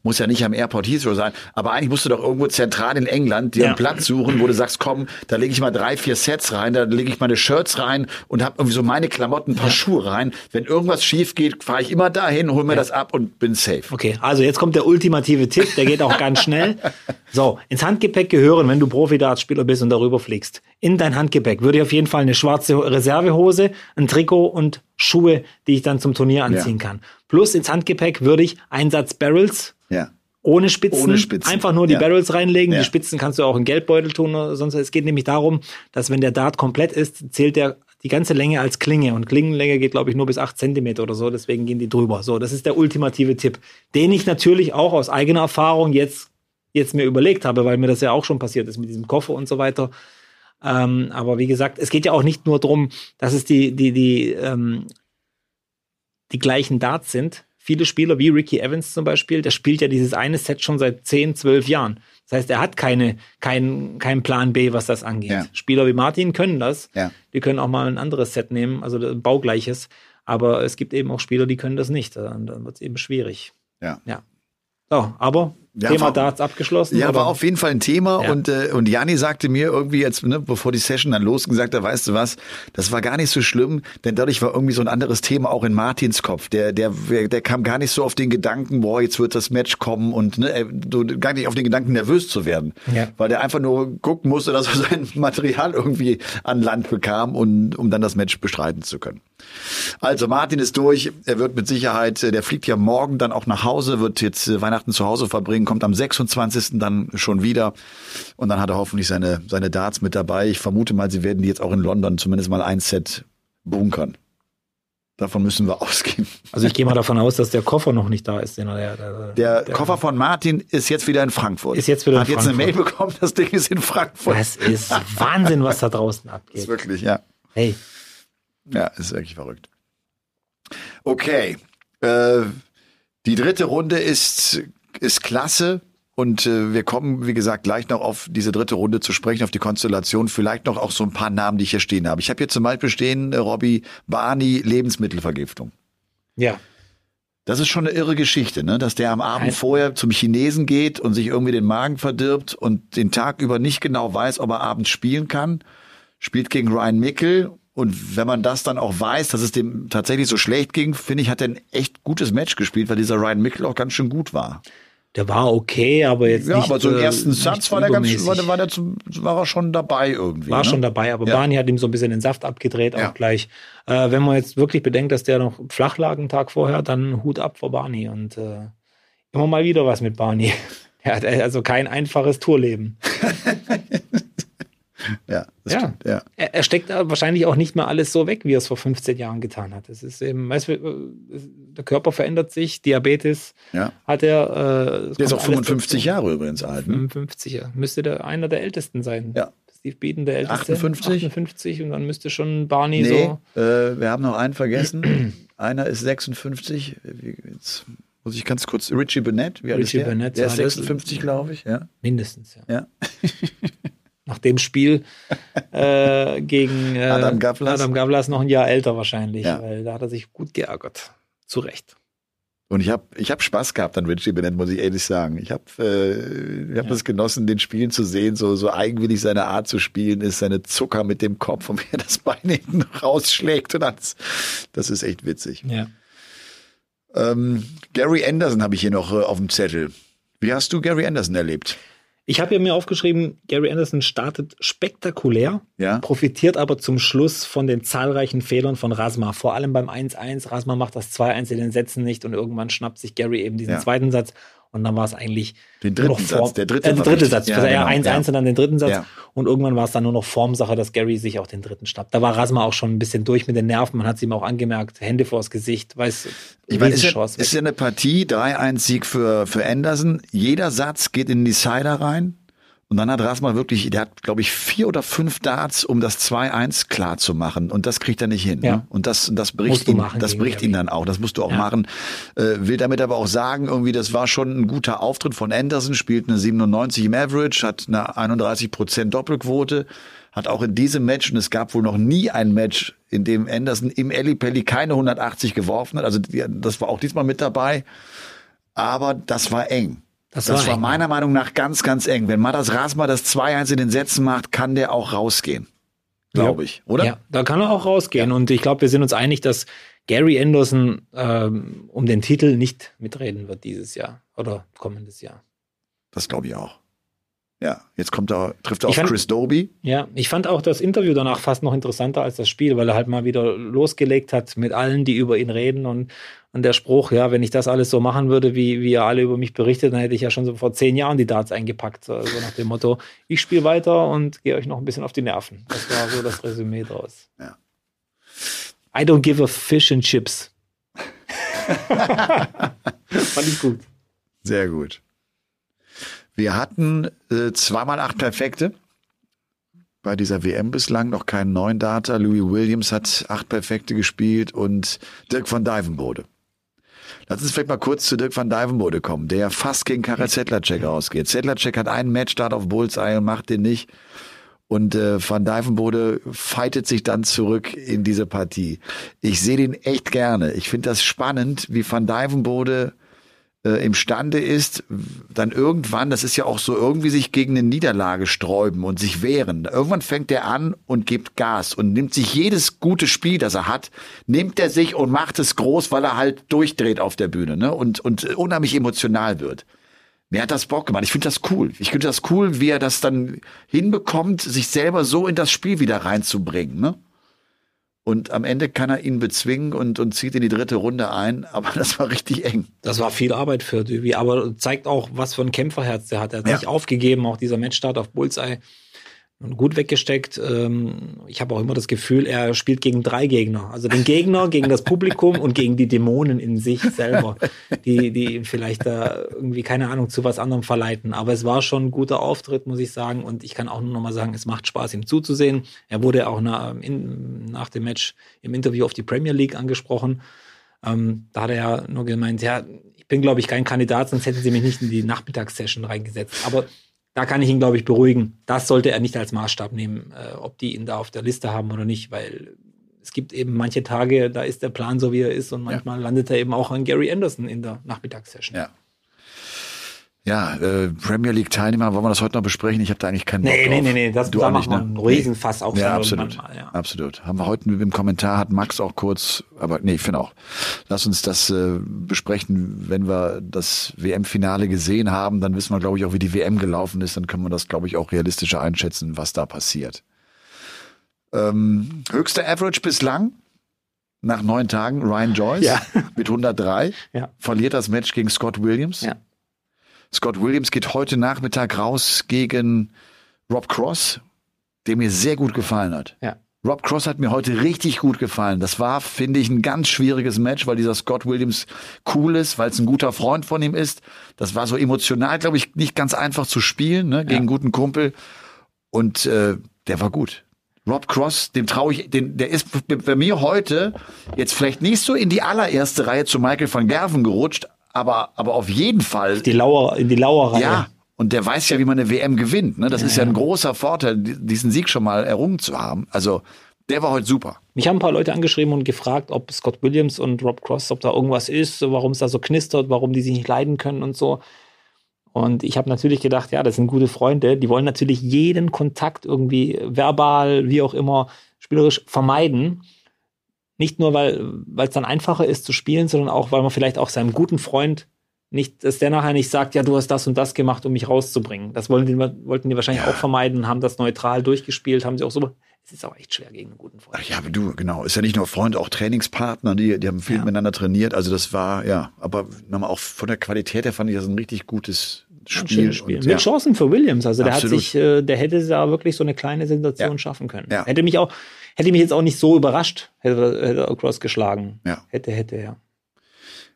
Muss ja nicht am Airport Heathrow sein, aber eigentlich musst du doch irgendwo zentral in England dir Ja. einen Platz suchen, wo du sagst, komm, da lege ich mal drei, vier Sets rein, da lege ich meine Shirts rein und habe irgendwie so meine Klamotten, ein paar Schuhe rein. Wenn irgendwas schief geht, fahre ich immer dahin, hol mir das ab und bin safe. Okay, also jetzt kommt der ultimative Tipp, der geht auch ganz schnell. So, ins Handgepäck gehören, wenn du Profi-Darts-Spieler bist und darüber fliegst. In dein Handgepäck würde ich auf jeden Fall eine schwarze Reservehose, ein Trikot und Schuhe, die ich dann zum Turnier anziehen Ja. kann. Plus ins Handgepäck würde ich einen Satz Barrels Ja. ohne Spitzen, Ohne Spitzen. einfach nur die Ja. Barrels reinlegen. Ja. Die Spitzen kannst du auch in Geldbeutel tun oder sonst. Es geht nämlich darum, dass wenn der Dart komplett ist, zählt der die ganze Länge als Klinge und Klingenlänge geht, glaube ich, nur bis acht Zentimeter oder so, deswegen gehen die drüber. So, das ist der ultimative Tipp, den ich natürlich auch aus eigener Erfahrung jetzt, jetzt mir überlegt habe, weil mir das ja auch schon passiert ist mit diesem Koffer und so weiter. Ähm, aber wie gesagt, es geht ja auch nicht nur darum, dass es die, die, die, ähm, die gleichen Darts sind. Viele Spieler wie Ricky Evans zum Beispiel, der spielt ja dieses eine Set schon seit 10, 12 Jahren. Das heißt, er hat keine, keinen keinen Plan B, was das angeht. Ja. Spieler wie Martin können das. Ja. Die können auch mal ein anderes Set nehmen, also ein baugleiches. Aber es gibt eben auch Spieler, die können das nicht. Und dann wird es eben schwierig. Ja. Ja. So, aber Ja, Thema war- Darts abgeschlossen. Ja, oder? war auf jeden Fall ein Thema Ja. und äh, und Jani sagte mir irgendwie jetzt, ne, bevor die Session dann losging, sagte, er, weißt du was, das war gar nicht so schlimm, denn dadurch war irgendwie so ein anderes Thema auch in Martins Kopf. Der der der kam gar nicht so auf den Gedanken, boah, jetzt wird das Match kommen und ne, so gar nicht auf den Gedanken nervös zu werden, Ja. weil der einfach nur gucken musste, dass er sein Material irgendwie an Land bekam und um dann das Match bestreiten zu können. Also Martin ist durch. Er wird mit Sicherheit, äh, der fliegt ja morgen dann auch nach Hause, wird jetzt äh, Weihnachten zu Hause verbringen, kommt am 26. dann schon wieder und dann hat er hoffentlich seine, seine Darts mit dabei. Ich vermute mal, sie werden die jetzt auch in London zumindest mal ein Set bunkern. Davon müssen wir ausgehen. Also ich gehe mal davon aus, dass der Koffer noch nicht da ist. Den er, der, Der Koffer von Martin ist jetzt wieder in Frankfurt. Ist jetzt wieder in Hat jetzt eine Mail Frankfurt. bekommen, das Ding ist in Frankfurt. Das ist Wahnsinn, was da draußen ist abgeht. wirklich, ja. Hey. Ja, ist wirklich verrückt. Okay. Äh, die dritte Runde ist, ist klasse. Und äh, wir kommen, wie gesagt, gleich noch auf diese dritte Runde zu sprechen, auf die Konstellation. Vielleicht noch auch so ein paar Namen, die ich hier stehen habe. Ich habe hier zum Beispiel stehen, äh, Robby, Barney, Lebensmittelvergiftung. Ja. Das ist schon eine irre Geschichte, ne? dass der am Abend vorher zum Chinesen geht und sich irgendwie den Magen verdirbt und den Tag über nicht genau weiß, ob er abends spielen kann. Spielt gegen Ryan Mickel. Und wenn man das dann auch weiß, dass es dem tatsächlich so schlecht ging, finde ich, hat er ein echt gutes Match gespielt, weil dieser Ryan Mickel auch ganz schön gut war. Der war okay, aber jetzt Ja, nicht. aber so im äh, ersten Satz war der ganz, war, der- war, der zum, war er schon dabei irgendwie. War ne? schon dabei, aber Ja. Barney hat ihm so ein bisschen den Saft abgedreht, Ja. auch gleich. Äh, wenn man jetzt wirklich bedenkt, dass der noch flach lag einen Tag vorher, dann Hut ab vor Barney und äh, immer mal wieder was mit Barney. Er hat also kein einfaches Tourleben. Ja, das Ja. stimmt. Ja. Er, er steckt wahrscheinlich auch nicht mehr alles so weg, wie er es vor 15 Jahren getan hat. Es ist eben, weißt du, äh, der Körper verändert sich, Diabetes ja. hat er. Äh, Der ist auch kommt alles 55 dazu. Jahre übrigens alt. Ne? 55, ja. Müsste der einer der ältesten sein. Ja. Steve Beaton, der älteste. 58? 58 und dann müsste schon Barney Nee, so. äh, wir haben noch einen vergessen. Einer ist 56. Wie- Jetzt muss ich ganz kurz. Richie Burnett. Wie alt Richie ist der? Burnett, der ja, ist das- 56, glaube ich. Ja. Mindestens, ja. ja. Nach dem Spiel äh, gegen äh, Adam Gavlas. Adam Gavlas noch ein Jahr älter wahrscheinlich, Ja. weil da hat er sich gut geärgert. Zu Recht. Und ich habe ich hab Spaß gehabt an Richie Burnett, muss ich ehrlich sagen. Ich habe äh, ich hab es genossen, den Spielen zu sehen, so, so eigenwillig seine Art zu spielen ist, seine Zucker mit dem Kopf und wie er das Bein hinten rausschlägt. Und das, das ist echt witzig. Ja. Ähm, Gary Anderson habe ich hier noch äh, auf dem Zettel. Wie hast du Gary Anderson erlebt? Ich habe mir aufgeschrieben, Gary Anderson startet spektakulär, Ja. profitiert aber zum Schluss von den zahlreichen Fehlern von Rasma. Vor allem beim 1-1. Rasma macht das 2-1 in den Sätzen nicht und irgendwann schnappt sich Gary eben diesen Ja. zweiten Satz und dann war es eigentlich Den dritten Form- Satz. Der dritte äh, der dritte. Satz. Ja, Ja, genau. 1-1 Ja. und dann den dritten Satz. Ja. Und irgendwann war es dann nur noch Formsache, dass Gary sich auch den dritten schnappt. Da war Rasma auch schon ein bisschen durch mit den Nerven. Man hat es ihm auch angemerkt. Hände vors Gesicht. Weiß, Ich meine, ist ja, ist ja eine Partie, 3-1-Sieg für, für Anderson. Jeder Satz geht in die Cider rein. Und dann hat Rasma wirklich, der hat, glaube ich, vier oder fünf Darts, um das 2-1 klar zu machen. Und das kriegt er nicht hin. Ja. Ne? Und das, das bricht ihn, das bricht ihn dann auch. Das musst du auch Ja. machen. Äh, will damit aber auch sagen, irgendwie, das war schon ein guter Auftritt von Anderson, spielt eine 97 im Average, hat eine 31 Prozent Doppelquote, hat auch in diesem Match, und es gab wohl noch nie ein Match, in dem Anderson im Ellipelli keine 180 geworfen hat. Also das war auch diesmal mit dabei. Aber das war eng. Das Das, war war, meiner Meinung nach ganz, ganz eng. Wenn Matas Rasma das 2-1 in den Sätzen macht, kann der auch rausgehen. Glaube Ja. ich, oder? Ja, da kann er auch rausgehen. Und ich glaube, wir sind uns einig, dass Gary Anderson ähm, um den Titel nicht mitreden wird dieses Jahr oder kommendes Jahr. Das glaube ich auch. Ja, jetzt kommt er, trifft er Ich auf fand- Chris Doby. Ja, ich fand auch das Interview danach fast noch interessanter als das Spiel, weil er halt mal wieder losgelegt hat mit allen, die über ihn reden und, und der Spruch, ja, wenn ich das alles so machen würde, wie, wie ihr alle über mich berichtet, dann hätte ich ja schon so vor zehn Jahren die Darts eingepackt. So also nach dem Motto, ich spiele weiter und gehe euch noch ein bisschen auf die Nerven. Das war so das Resümee draus. Ja. I don't give a fish and chips. Fand ich gut. Sehr gut. Wir hatten äh, zweimal acht Perfekte. Bei dieser WM bislang noch keinen neuen Data. Louis Williams hat acht Perfekte gespielt und Dirk van Dijvenbode. Lass uns vielleicht mal kurz zu Dirk van Dijvenbode kommen, der fast gegen Karel Sedlacek ausgeht. Sedlacek hat einen Matchstart auf Bullseye und macht den nicht. Und äh, Van Dijvenbode fightet sich dann zurück in diese Partie. Ich sehe den echt gerne. Ich finde das spannend, wie Van Dijvenbode äh, imstande ist, dann irgendwann, das ist ja auch so, irgendwie sich gegen eine Niederlage sträuben und sich wehren. Irgendwann fängt er an und gibt Gas und nimmt sich jedes gute Spiel, das er hat, nimmt er sich und macht es groß, weil er halt durchdreht auf der Bühne ne? und, und unheimlich emotional wird. Mir hat das Bock gemacht. Ich finde das cool. Ich finde das cool, wie er das dann hinbekommt, sich selber so in das Spiel wieder reinzubringen. Ne? Und am Ende kann er ihn bezwingen und, und zieht in die dritte Runde ein. Aber das war richtig eng. Das war viel Arbeit für Döbi, aber zeigt auch, was für ein Kämpferherz der hat. Er hat Ja. nicht aufgegeben, auch dieser Matchstart auf Bullseye. Gut weggesteckt. Ähm, ich habe auch immer das Gefühl, er spielt gegen drei Gegner. Also den Gegner, gegen das Publikum und gegen die Dämonen in sich selber, die, die ihn vielleicht da irgendwie, keine Ahnung, zu was anderem verleiten. Aber es war schon ein guter Auftritt, muss ich sagen. Und ich kann auch nur noch mal sagen, es macht Spaß, ihm zuzusehen. Er wurde auch nach, in, nach dem Match im Interview auf die Premier League angesprochen. Ähm, da hat er ja nur gemeint, ja, ich bin, glaube ich, kein Kandidat, sonst hätten sie mich nicht in die Nachmittagssession reingesetzt. Aber da kann ich ihn, glaube ich, beruhigen. Das sollte er nicht als Maßstab nehmen, äh, ob die ihn da auf der Liste haben oder nicht, weil es gibt eben manche Tage, da ist der Plan so, wie er ist und manchmal ja. landet er eben auch an Gary Anderson in der Nachmittagssession. Ja. Ja, äh, Premier League Teilnehmer, wollen wir das heute noch besprechen? Ich habe da eigentlich keinen Bock nee, drauf. Nee, nee, nee, das du da machen wir einen Riesenfass auf. Ja, absolut. Mal, ja. Absolut. Haben wir heute im Kommentar, hat Max auch kurz, aber nee, ich finde auch. Lass uns das äh, besprechen, wenn wir das WM-Finale gesehen haben, dann wissen wir, glaube ich, auch, wie die WM gelaufen ist. Dann können wir das, glaube ich, auch realistischer einschätzen, was da passiert. Ähm, höchster Average bislang? Nach neun Tagen Ryan Joyce ja. mit 103 ja. verliert das Match gegen Scott Williams. Ja. Scott Williams geht heute Nachmittag raus gegen Rob Cross, der mir sehr gut gefallen hat. Ja. Rob Cross hat mir heute richtig gut gefallen. Das war, finde ich, ein ganz schwieriges Match, weil dieser Scott Williams cool ist, weil es ein guter Freund von ihm ist. Das war so emotional, glaube ich, nicht ganz einfach zu spielen, ne, gegen ja. einen guten Kumpel. Und äh, der war gut. Rob Cross, dem traue ich, den, der ist bei mir heute jetzt vielleicht nicht so in die allererste Reihe zu Michael van Gerven gerutscht, aber, aber auf jeden Fall. Die Lauer, in die Lauerreihe. Ja. Und der weiß ja, wie man eine WM gewinnt. Ne? Das ja, ist ja ein großer Vorteil, diesen Sieg schon mal errungen zu haben. Also, der war heute super. Mich haben ein paar Leute angeschrieben und gefragt, ob Scott Williams und Rob Cross, ob da irgendwas ist, warum es da so knistert, warum die sich nicht leiden können und so. Und ich habe natürlich gedacht, ja, das sind gute Freunde. Die wollen natürlich jeden Kontakt irgendwie verbal, wie auch immer, spielerisch vermeiden. Nicht nur, weil es dann einfacher ist zu spielen, sondern auch, weil man vielleicht auch seinem guten Freund nicht, dass der nachher nicht sagt, ja, du hast das und das gemacht, um mich rauszubringen. Das wollten die, wollten die wahrscheinlich ja. auch vermeiden, haben das neutral durchgespielt, haben sie auch so. Es ist auch echt schwer gegen einen guten Freund. Ja, aber du, genau. Ist ja nicht nur Freund, auch Trainingspartner, die, die haben viel ja. miteinander trainiert. Also das war, ja, aber nochmal auch von der Qualität her fand ich das ein richtig gutes Spiel. Ein Spiel. Und, Mit ja. Chancen für Williams. Also der Absolut. hat sich, äh, der hätte da wirklich so eine kleine Sensation schaffen können. Hätte mich auch, hätte mich jetzt auch nicht so überrascht, hätte, hätte Cross geschlagen. Ja. Hätte, hätte, ja.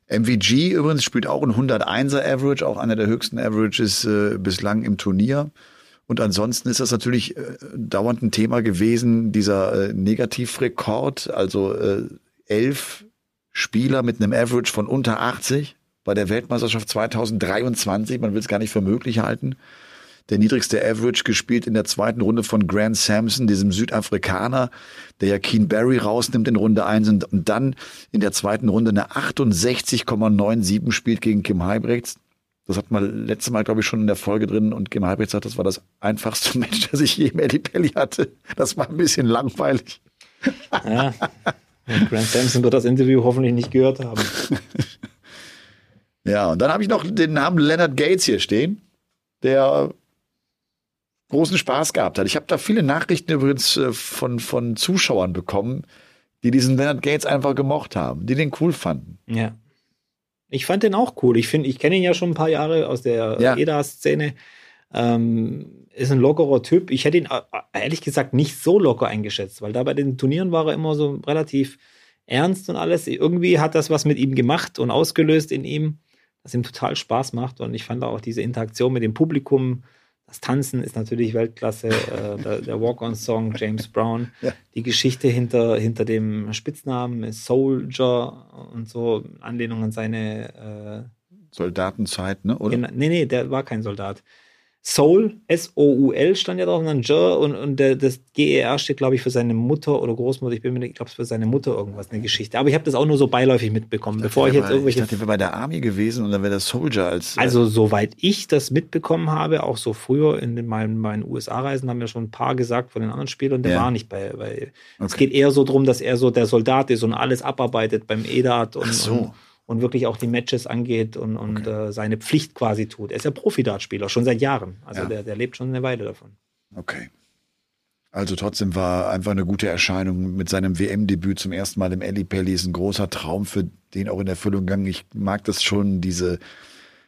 MVG übrigens spielt auch ein 101er Average, auch einer der höchsten Averages äh, bislang im Turnier. Und ansonsten ist das natürlich äh, dauernd ein Thema gewesen, dieser äh, Negativrekord, also äh, elf Spieler mit einem Average von unter 80 bei der Weltmeisterschaft 2023. Man will es gar nicht für möglich halten der niedrigste Average gespielt in der zweiten Runde von Grant Sampson, diesem Südafrikaner, der ja Keen Barry rausnimmt in Runde 1 und, und dann in der zweiten Runde eine 68,97 spielt gegen Kim Heibrechts. Das hat man letztes Mal, glaube ich, schon in der Folge drin und Kim Heibrechts sagt, das war das einfachste Match, das ich je im Eddie Pelli hatte. Das war ein bisschen langweilig. Ja. Grant Sampson wird das Interview hoffentlich nicht gehört haben. Ja, und dann habe ich noch den Namen Leonard Gates hier stehen, der großen Spaß gehabt hat. Ich habe da viele Nachrichten übrigens äh, von, von Zuschauern bekommen, die diesen Leonard Gates einfach gemocht haben, die den cool fanden. Ja. Ich fand den auch cool. Ich finde, ich kenne ihn ja schon ein paar Jahre aus der ja. EDA-Szene. Ähm, ist ein lockerer Typ. Ich hätte ihn äh, ehrlich gesagt nicht so locker eingeschätzt, weil da bei den Turnieren war er immer so relativ ernst und alles. Irgendwie hat das was mit ihm gemacht und ausgelöst in ihm, das ihm total Spaß macht. Und ich fand auch diese Interaktion mit dem Publikum das Tanzen ist natürlich Weltklasse, äh, der, der Walk-on-Song James Brown. Ja. Die Geschichte hinter, hinter dem Spitznamen ist Soldier und so, Anlehnung an seine äh, Soldatenzeit, ne? Oder? Genau, nee, nee, der war kein Soldat. Soul, S-O-U-L stand ja drauf und dann Jer und, und der, das GER steht, glaube ich, für seine Mutter oder Großmutter. Ich bin mir nicht, ich glaube, es für seine Mutter irgendwas, eine Geschichte. Aber ich habe das auch nur so beiläufig mitbekommen, ich bevor ich jetzt irgendwelche. Ich dachte, wäre bei der Army gewesen und dann wäre das Soldier als. Äh also, soweit ich das mitbekommen habe, auch so früher in den, meinen, meinen USA-Reisen, haben mir schon ein paar gesagt von den anderen Spielern, der ja. war nicht bei. bei okay. Es geht eher so drum, dass er so der Soldat ist und alles abarbeitet beim EDAT und. Ach so. Und, und wirklich auch die Matches angeht und, und okay. äh, seine Pflicht quasi tut. Er ist ja Profi-Dartspieler, schon seit Jahren. Also ja. der, der lebt schon eine Weile davon. Okay. Also trotzdem war einfach eine gute Erscheinung mit seinem WM-Debüt zum ersten Mal im Ellie Pelli ist ein großer Traum für den auch in Erfüllung gegangen. Ich mag das schon, diese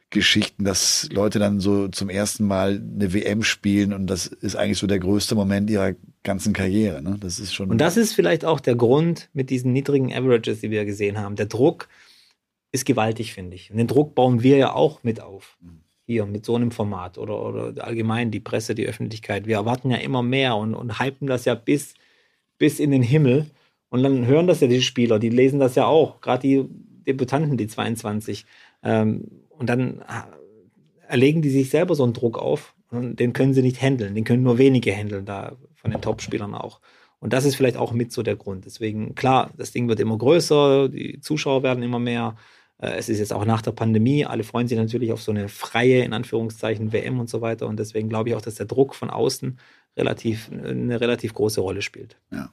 Geschichten, dass Leute dann so zum ersten Mal eine WM spielen und das ist eigentlich so der größte Moment ihrer ganzen Karriere. Ne? Das ist schon. Und das ist vielleicht auch der Grund mit diesen niedrigen Averages, die wir gesehen haben. Der Druck ist gewaltig, finde ich. Und den Druck bauen wir ja auch mit auf. Hier mit so einem Format oder, oder allgemein die Presse, die Öffentlichkeit. Wir erwarten ja immer mehr und, und hypen das ja bis, bis in den Himmel. Und dann hören das ja die Spieler, die lesen das ja auch, gerade die Debutanten, die 22. Ähm, und dann äh, erlegen die sich selber so einen Druck auf und den können sie nicht handeln. Den können nur wenige handeln, da von den Top-Spielern auch. Und das ist vielleicht auch mit so der Grund. Deswegen, klar, das Ding wird immer größer, die Zuschauer werden immer mehr. Äh, es ist jetzt auch nach der Pandemie. Alle freuen sich natürlich auf so eine freie, in Anführungszeichen, WM und so weiter. Und deswegen glaube ich auch, dass der Druck von außen relativ, eine relativ große Rolle spielt. Ja.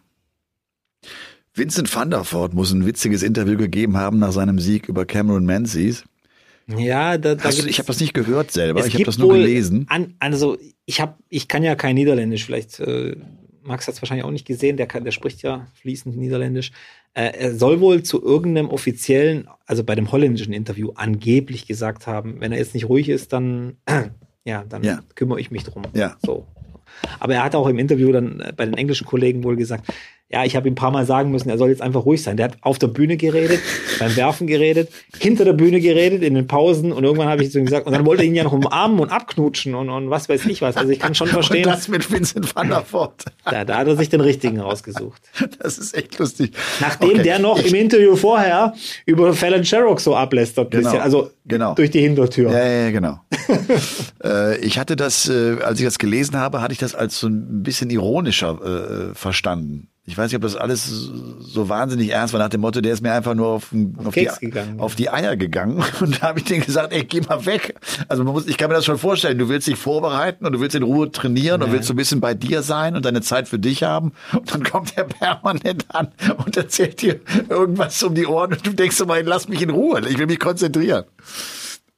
Vincent van der Voort muss ein witziges Interview gegeben haben nach seinem Sieg über Cameron Menzies. Ja, da, da du, ich habe das nicht gehört selber, ich habe das nur gelesen. An, also ich habe, ich kann ja kein Niederländisch, vielleicht äh, Max hat es wahrscheinlich auch nicht gesehen, der, kann, der spricht ja fließend Niederländisch. Äh, er soll wohl zu irgendeinem offiziellen, also bei dem holländischen Interview angeblich gesagt haben, wenn er jetzt nicht ruhig ist, dann ja, dann ja. kümmere ich mich drum. Ja. So. Aber er hat auch im Interview dann äh, bei den englischen Kollegen wohl gesagt, ja, ich habe ihm ein paar Mal sagen müssen, er soll jetzt einfach ruhig sein. Der hat auf der Bühne geredet, beim Werfen geredet, hinter der Bühne geredet, in den Pausen und irgendwann habe ich zu ihm gesagt, und dann wollte er ihn ja noch umarmen und abknutschen und, und was weiß ich was. Also ich kann schon verstehen. Und das mit Vincent van der Voort. Da, da hat er sich den richtigen rausgesucht. Das ist echt lustig. Nachdem okay. der noch ich, im Interview vorher über Fallon Sherrock so ablästert, genau, bisschen, also genau. durch die Hintertür. Ja, ja, genau. äh, ich hatte das, äh, als ich das gelesen habe, hatte ich das als so ein bisschen ironischer äh, verstanden. Ich weiß nicht, ob das alles so wahnsinnig ernst war nach dem Motto, der ist mir einfach nur auf, auf, die, gegangen, auf die, Eier gegangen. Und da habe ich denen gesagt, ey, geh mal weg. Also man muss, ich kann mir das schon vorstellen, du willst dich vorbereiten und du willst in Ruhe trainieren ja. und willst so ein bisschen bei dir sein und deine Zeit für dich haben. Und dann kommt der permanent an und erzählt dir irgendwas um die Ohren und du denkst so mal, lass mich in Ruhe, ich will mich konzentrieren.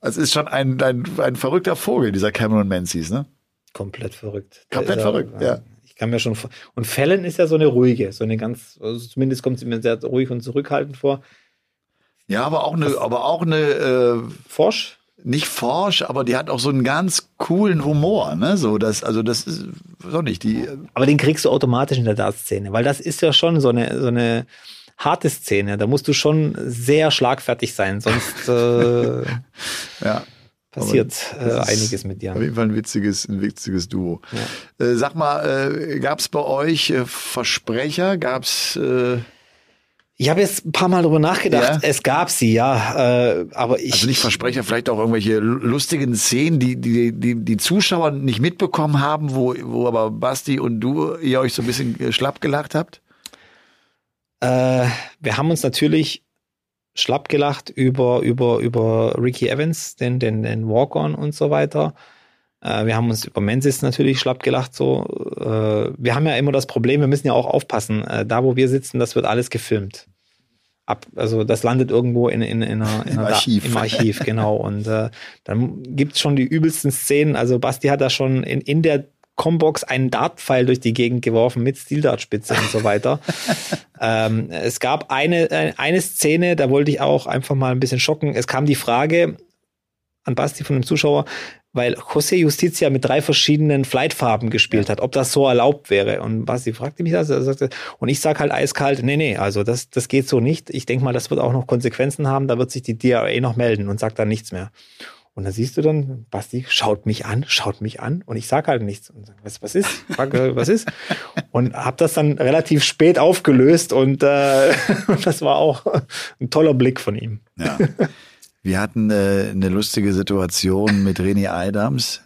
Das ist schon ein, ein, ein verrückter Vogel, dieser Cameron Menzies, ne? Komplett verrückt. Komplett verrückt, ja kann mir schon und Fallon ist ja so eine ruhige, so eine ganz, also zumindest kommt sie mir sehr ruhig und zurückhaltend vor. Ja, aber auch eine, aber auch eine äh, forsch. Nicht forsch, aber die hat auch so einen ganz coolen Humor, ne? So das, also das ist so nicht die. Aber den kriegst du automatisch in der Dartszene, weil das ist ja schon so eine so eine harte Szene. Da musst du schon sehr schlagfertig sein, sonst äh, ja passiert äh, einiges mit dir. Auf jeden Fall ein witziges, ein witziges Duo. Ja. Äh, sag mal, äh, gab es bei euch äh, Versprecher? Gab es äh ich habe jetzt ein paar Mal drüber nachgedacht. Ja. Es gab sie, ja. Äh, aber ich. Also nicht Versprecher, vielleicht auch irgendwelche lustigen Szenen, die die, die, die Zuschauer nicht mitbekommen haben, wo, wo aber Basti und du ihr euch so ein bisschen schlapp gelacht habt? Äh, wir haben uns natürlich schlapp gelacht über, über, über Ricky Evans, den, den, den Walk-On und so weiter. Äh, wir haben uns über Menzies natürlich schlapp gelacht. So, äh, wir haben ja immer das Problem, wir müssen ja auch aufpassen. Äh, da, wo wir sitzen, das wird alles gefilmt. Ab, also das landet irgendwo in, in, in, einer, in Im, Archiv. Da, im Archiv, genau. Und äh, dann gibt's schon die übelsten Szenen. Also Basti hat da schon in, in der Combox einen Dartpfeil durch die Gegend geworfen mit Stildartspitze und so weiter. ähm, es gab eine, eine Szene, da wollte ich auch einfach mal ein bisschen schocken. Es kam die Frage an Basti von einem Zuschauer, weil José Justicia mit drei verschiedenen Flightfarben gespielt ja. hat, ob das so erlaubt wäre. Und Basti fragte mich das, er sagte, und ich sag halt eiskalt, nee, nee, also das, das geht so nicht. Ich denke mal, das wird auch noch Konsequenzen haben, da wird sich die DRA noch melden und sagt dann nichts mehr. Und da siehst du dann, Basti schaut mich an, schaut mich an und ich sag halt nichts. Und sag, was, was ist? Frag, was ist? Und habe das dann relativ spät aufgelöst und äh, das war auch ein toller Blick von ihm. Ja. Wir hatten äh, eine lustige Situation mit René Adams.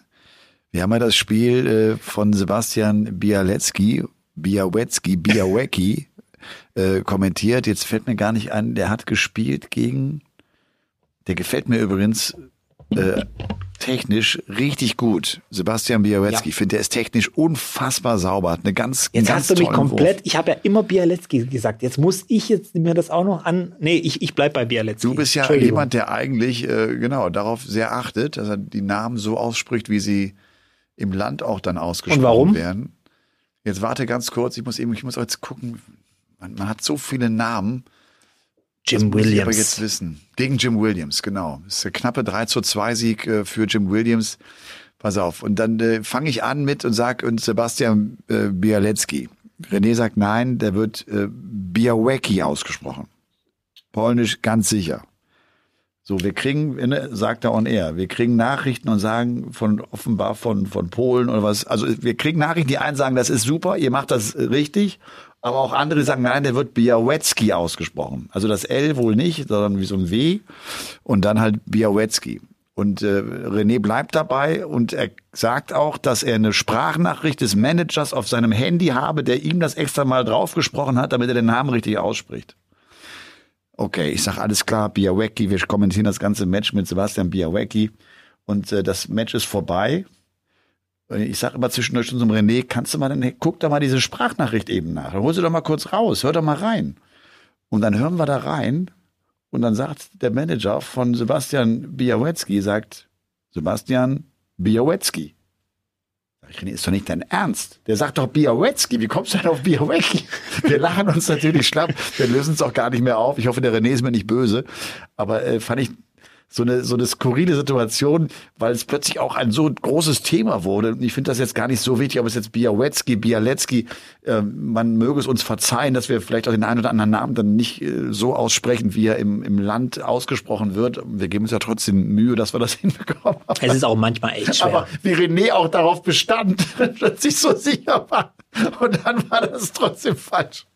Wir haben ja das Spiel äh, von Sebastian Bialecki, Białecki, Białecki äh, kommentiert. Jetzt fällt mir gar nicht ein, der hat gespielt gegen, der gefällt mir übrigens äh, technisch richtig gut. Sebastian Białecki, ja. ich finde, der ist technisch unfassbar sauber, hat eine ganz Jetzt ganz hast du mich komplett, Wurf. ich habe ja immer Białecki gesagt, jetzt muss ich jetzt mir das auch noch an, nee, ich, ich bleib bei Białecki. Du bist ja jemand, der eigentlich, äh, genau, darauf sehr achtet, dass er die Namen so ausspricht, wie sie im Land auch dann ausgesprochen Und warum? werden. Jetzt warte ganz kurz, ich muss eben, ich muss jetzt gucken, man, man hat so viele Namen, Jim ich Williams. aber jetzt wissen. Gegen Jim Williams, genau. Das ist der knappe 3 zu 2 Sieg äh, für Jim Williams. Pass auf. Und dann äh, fange ich an mit und sag und Sebastian äh, Bialecki. René sagt nein, der wird äh, Białecki ausgesprochen. Polnisch ganz sicher. So, wir kriegen, ne, sagt er on air, wir kriegen Nachrichten und sagen von offenbar von von Polen oder was. Also wir kriegen Nachrichten, die einen sagen, das ist super, ihr macht das richtig, aber auch andere sagen, nein, der wird Białecki ausgesprochen. Also das L wohl nicht, sondern wie so ein W und dann halt Białecki. Und äh, René bleibt dabei und er sagt auch, dass er eine Sprachnachricht des Managers auf seinem Handy habe, der ihm das extra mal draufgesprochen hat, damit er den Namen richtig ausspricht. Okay, ich sag alles klar, Białecki, wir kommentieren das ganze Match mit Sebastian Białecki und äh, das Match ist vorbei. Und Ich sag immer zwischendurch schon zum René, kannst du mal dann, guck doch mal diese Sprachnachricht eben nach. Hol sie doch mal kurz raus, hör doch mal rein. Und dann hören wir da rein und dann sagt der Manager von Sebastian Białecki, sagt, Sebastian ich, René, ist doch nicht dein Ernst. Der sagt doch Białecki. Wie kommst du denn auf Białecki? Wir lachen uns natürlich schlapp. Wir lösen es auch gar nicht mehr auf. Ich hoffe, der René ist mir nicht böse. Aber äh, fand ich so eine, so eine skurrile Situation, weil es plötzlich auch ein so großes Thema wurde. Und ich finde das jetzt gar nicht so wichtig, ob es jetzt Białecki, Bialecki, äh, man möge es uns verzeihen, dass wir vielleicht auch den einen oder anderen Namen dann nicht äh, so aussprechen, wie er im, im Land ausgesprochen wird. Wir geben uns ja trotzdem Mühe, dass wir das hinbekommen. Es ist auch manchmal echt schwer. Aber wie René auch darauf bestand, dass ich so sicher war. Und dann war das trotzdem falsch.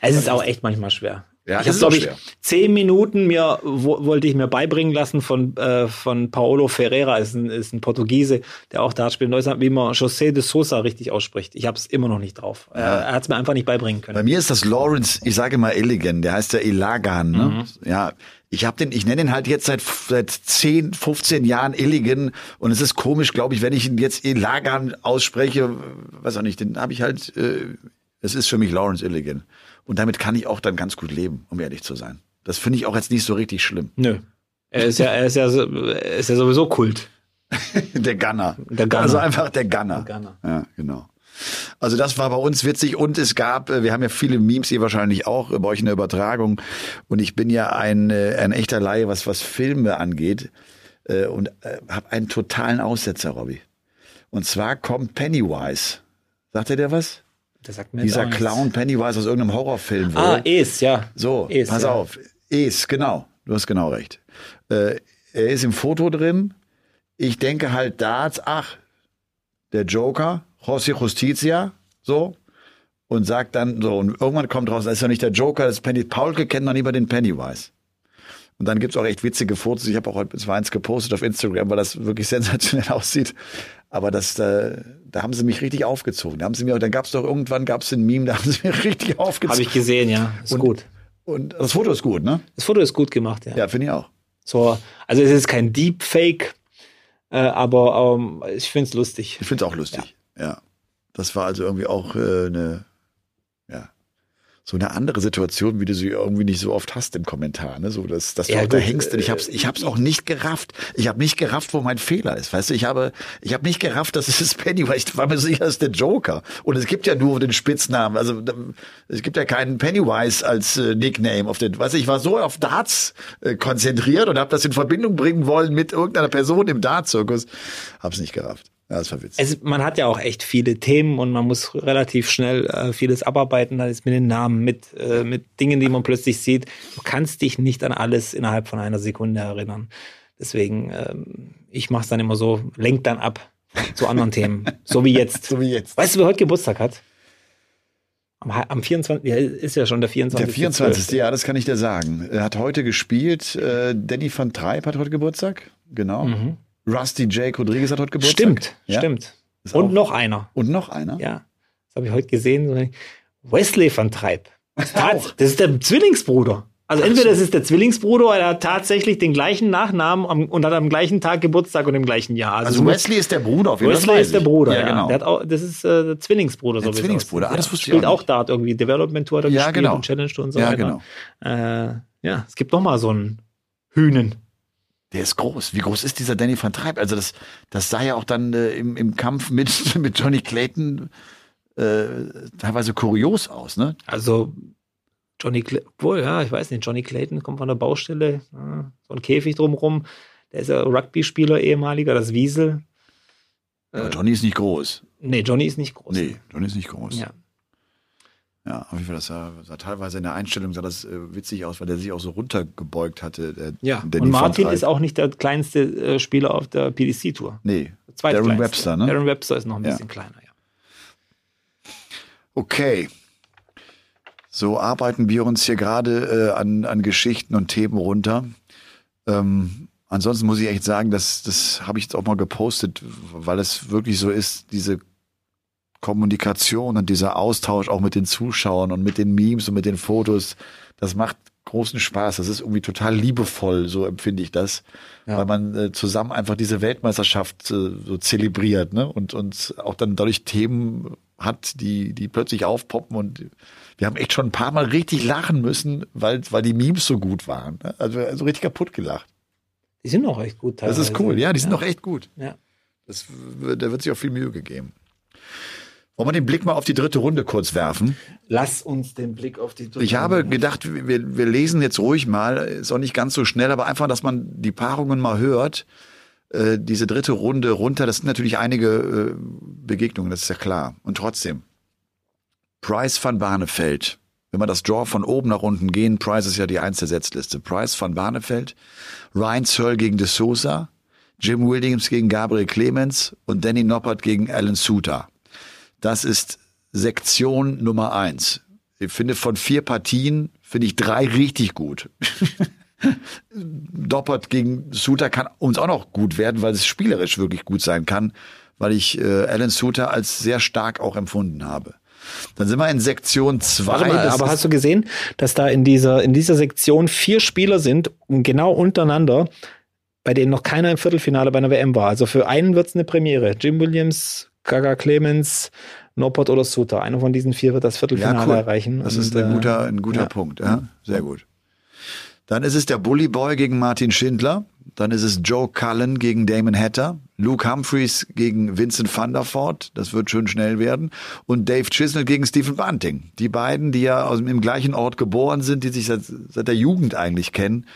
Es ist auch echt manchmal schwer. Ja, ich habe, ist glaube ich, schwer. zehn Minuten mir wo, wollte ich mir beibringen lassen von äh, von Paolo Ferreira, ist ein, ist ein Portugiese, der auch da spielt in Deutschland, wie man José de Sousa richtig ausspricht. Ich habe es immer noch nicht drauf. Er, er hat es mir einfach nicht beibringen können. Bei mir ist das Lawrence, ich sage mal Illigan, der heißt ja Ilagan, ne? Mhm. Ja, ich habe den, ich nenne ihn halt jetzt seit seit 10, 15 Jahren Illigan und es ist komisch, glaube ich, wenn ich ihn jetzt Ilagan ausspreche, weiß auch nicht, den habe ich halt, äh, es ist für mich Lawrence Illigan und damit kann ich auch dann ganz gut leben, um ehrlich zu sein. Das finde ich auch jetzt nicht so richtig schlimm. Nö. Er ist ja, er ist ja, so- er ist ja sowieso Kult. Der Gunner. Der Gunner. Also einfach der Gunner. Der Gunner. Ja, genau. Also das war bei uns witzig und es gab, äh, wir haben ja viele Memes hier wahrscheinlich auch äh, bei euch in der Übertragung und ich bin ja ein, äh, ein echter Laie, was, was Filme angeht und habe einen totalen Aussetzer, Robby. Und zwar kommt Pennywise. Sagt er dir was? Dieser nichts. Clown Pennywise aus irgendeinem Horrorfilm. wohl. Ah, Es, ja. So, Es, pass ja. auf. Es, genau. Du hast genau recht. Äh, er ist im Foto drin. Ich denke halt da, ach, der Joker, José Justicia, so. Und sagt dann so, und irgendwann kommt raus, das ist ja nicht der Joker, das ist Penny. Paulke kennt noch nie mal den Pennywise. Und dann gibt's auch echt witzige Fotos. Ich habe auch heute eins gepostet auf Instagram, weil das wirklich sensationell aussieht. Aber das, äh, da haben sie mich richtig aufgezogen. Da haben sie mir, dann gab's doch irgendwann gab's ein Meme, da haben sie mich richtig aufgezogen. Habe ich gesehen, ja. Ist Und- gut. Und das Foto ist gut, ne? Das Foto ist gut gemacht, ja. Ja, finde ich auch. So, also es ist kein Deepfake, äh, aber ähm, ich finde es lustig. Ich finde es auch lustig. Ja. Das war also irgendwie auch äh, eine, ja, so eine andere Situation, wie du sie irgendwie nicht so oft hast im Kommentar, ne? So, dass, dass du Ja, auch da hängst. Und ich hab's, ich hab's auch nicht gerafft. Ich habe nicht gerafft, wo mein Fehler ist. Weißt du, ich habe, ich habe nicht gerafft, dass es ist Pennywise. Ich war mir sicher, es ist der Joker. Und es gibt ja nur den Spitznamen. Also es gibt ja keinen Pennywise als äh, Nickname auf den. Weißt du, ich war so auf Darts äh, konzentriert und habe das in Verbindung bringen wollen mit irgendeiner Person im Dart-Zirkus. Hab's nicht gerafft. Ja, das war witzig. Es, man hat ja auch echt viele Themen und man muss relativ schnell äh, vieles abarbeiten, dann ist mit den Namen, mit, äh, mit Dingen, die man plötzlich sieht. Du kannst dich nicht an alles innerhalb von einer Sekunde erinnern. Deswegen, ähm, ich mache es dann immer so, lenk dann ab zu anderen Themen. So wie jetzt. So wie jetzt. Weißt du, wer heute Geburtstag hat? Am, am 24. Ja, ist ja schon der 24. Der 24. Ja, das kann ich dir sagen. Er hat heute gespielt. Äh, Danny van Treib hat heute Geburtstag. Genau. Rusty Jake Rodriguez hat heute Geburtstag. Stimmt, Ja? stimmt. Ist Und auch- noch einer. Und noch einer. Ja, das habe ich heute gesehen. Wesley van Treib. Das ist der Zwillingsbruder. Also entweder das ist der Zwillingsbruder oder er hat tatsächlich den gleichen Nachnamen am, und hat am gleichen Tag Geburtstag und im gleichen Jahr. Also muss- Wesley ist der Bruder auf jeden Fall. Wesley ist der ich. Bruder, Ja, ja. genau. Der hat auch, das ist äh, der Zwillingsbruder. Der so Zwillingsbruder. Ah, das wusste ich Spielt auch auch nicht. Dart irgendwie. Development Tour hat er Ja, gespielt genau. und Challenge und so Ja, weiter. genau. Äh, ja, es gibt noch mal so einen Hühnen. Der ist groß. Wie groß ist dieser Danny van Treib? Also das, das sah ja auch dann äh, im, im Kampf mit, mit Johnny Clayton äh, teilweise kurios aus, ne? Also Johnny Clayton, wohl, ja, ich weiß nicht, Johnny Clayton kommt von der Baustelle, ja, so ein Käfig drumherum. Der ist ja Rugby-Spieler, ehemaliger, das Wiesel. Aber Johnny ist nicht groß. Nee, Johnny ist nicht groß. Nee, Johnny ist nicht groß. Ja. Ja, auf jeden Fall, das sah, sah teilweise in der Einstellung sah das äh, witzig aus, weil der sich auch so runtergebeugt hatte. Der, Ja, Danny und Martin ist auch nicht der kleinste äh, Spieler auf der PDC-Tour. Nee. Darren Webster, ne? Darren Webster ist noch ein Ja. bisschen kleiner, ja. Okay. So arbeiten wir uns hier gerade äh, an, an Geschichten und Themen runter. Ähm, ansonsten muss ich echt sagen, das, das habe ich jetzt auch mal gepostet, weil es wirklich so ist, diese Kommunikation und dieser Austausch auch mit den Zuschauern und mit den Memes und mit den Fotos, das macht großen Spaß. Das ist irgendwie total liebevoll, so empfinde ich das, Ja. weil man äh, zusammen einfach diese Weltmeisterschaft äh, so zelebriert, ne? Und und auch dann dadurch Themen hat, die die plötzlich aufpoppen und wir haben echt schon ein paar Mal richtig lachen müssen, weil weil die Memes so gut waren. Ne? Also also richtig kaputt gelacht. Die sind auch echt gut Das teilweise. ist cool, ja, die sind doch echt gut. Ja. Das, da wird sich auch viel Mühe gegeben. Wollen wir den Blick mal auf die dritte Runde kurz werfen? Lass uns den Blick auf die Ich habe gedacht, wir, wir lesen jetzt ruhig mal, ist auch nicht ganz so schnell, aber einfach, dass man die Paarungen mal hört. Äh, diese dritte Runde runter, das sind natürlich einige äh, Begegnungen, das ist ja klar. Und trotzdem, Price van Barneveld, wenn wir das Draw von oben nach unten gehen, Price ist ja die Eins der Setzliste. Price van Barneveld, Ryan Searle gegen De Souza, Jim Williams gegen Gabriel Clemens und Danny Noppert gegen Alan Suter. Das ist Sektion Nummer eins. Ich finde von vier Partien, finde ich drei richtig gut. Doppert gegen Suter kann uns auch noch gut werden, weil es spielerisch wirklich gut sein kann, weil ich äh, Alan Suter als sehr stark auch empfunden habe. Dann sind wir in Sektion zwei. Warte mal, Das aber ist- hast du gesehen, dass da in dieser, in dieser Sektion vier Spieler sind, genau untereinander, bei denen noch keiner im Viertelfinale bei einer WM war. Also für einen wird's eine Premiere. Jim Williams, Gaga Clemens, Noppert oder Suter. Einer von diesen vier wird das Viertelfinale ja, cool. erreichen. Das ist Und, ein äh, guter, ein guter ja. Punkt. Ja, sehr gut. Dann ist es der Bully Boy gegen Martin Schindler. Dann ist es Joe Cullen gegen Damon Hatter. Luke Humphreys gegen Vincent van der Voort. Das wird schön schnell werden. Und Dave Chisnell gegen Stephen Bunting. Die beiden, die ja aus, im gleichen Ort geboren sind, die sich seit, seit der Jugend eigentlich kennen.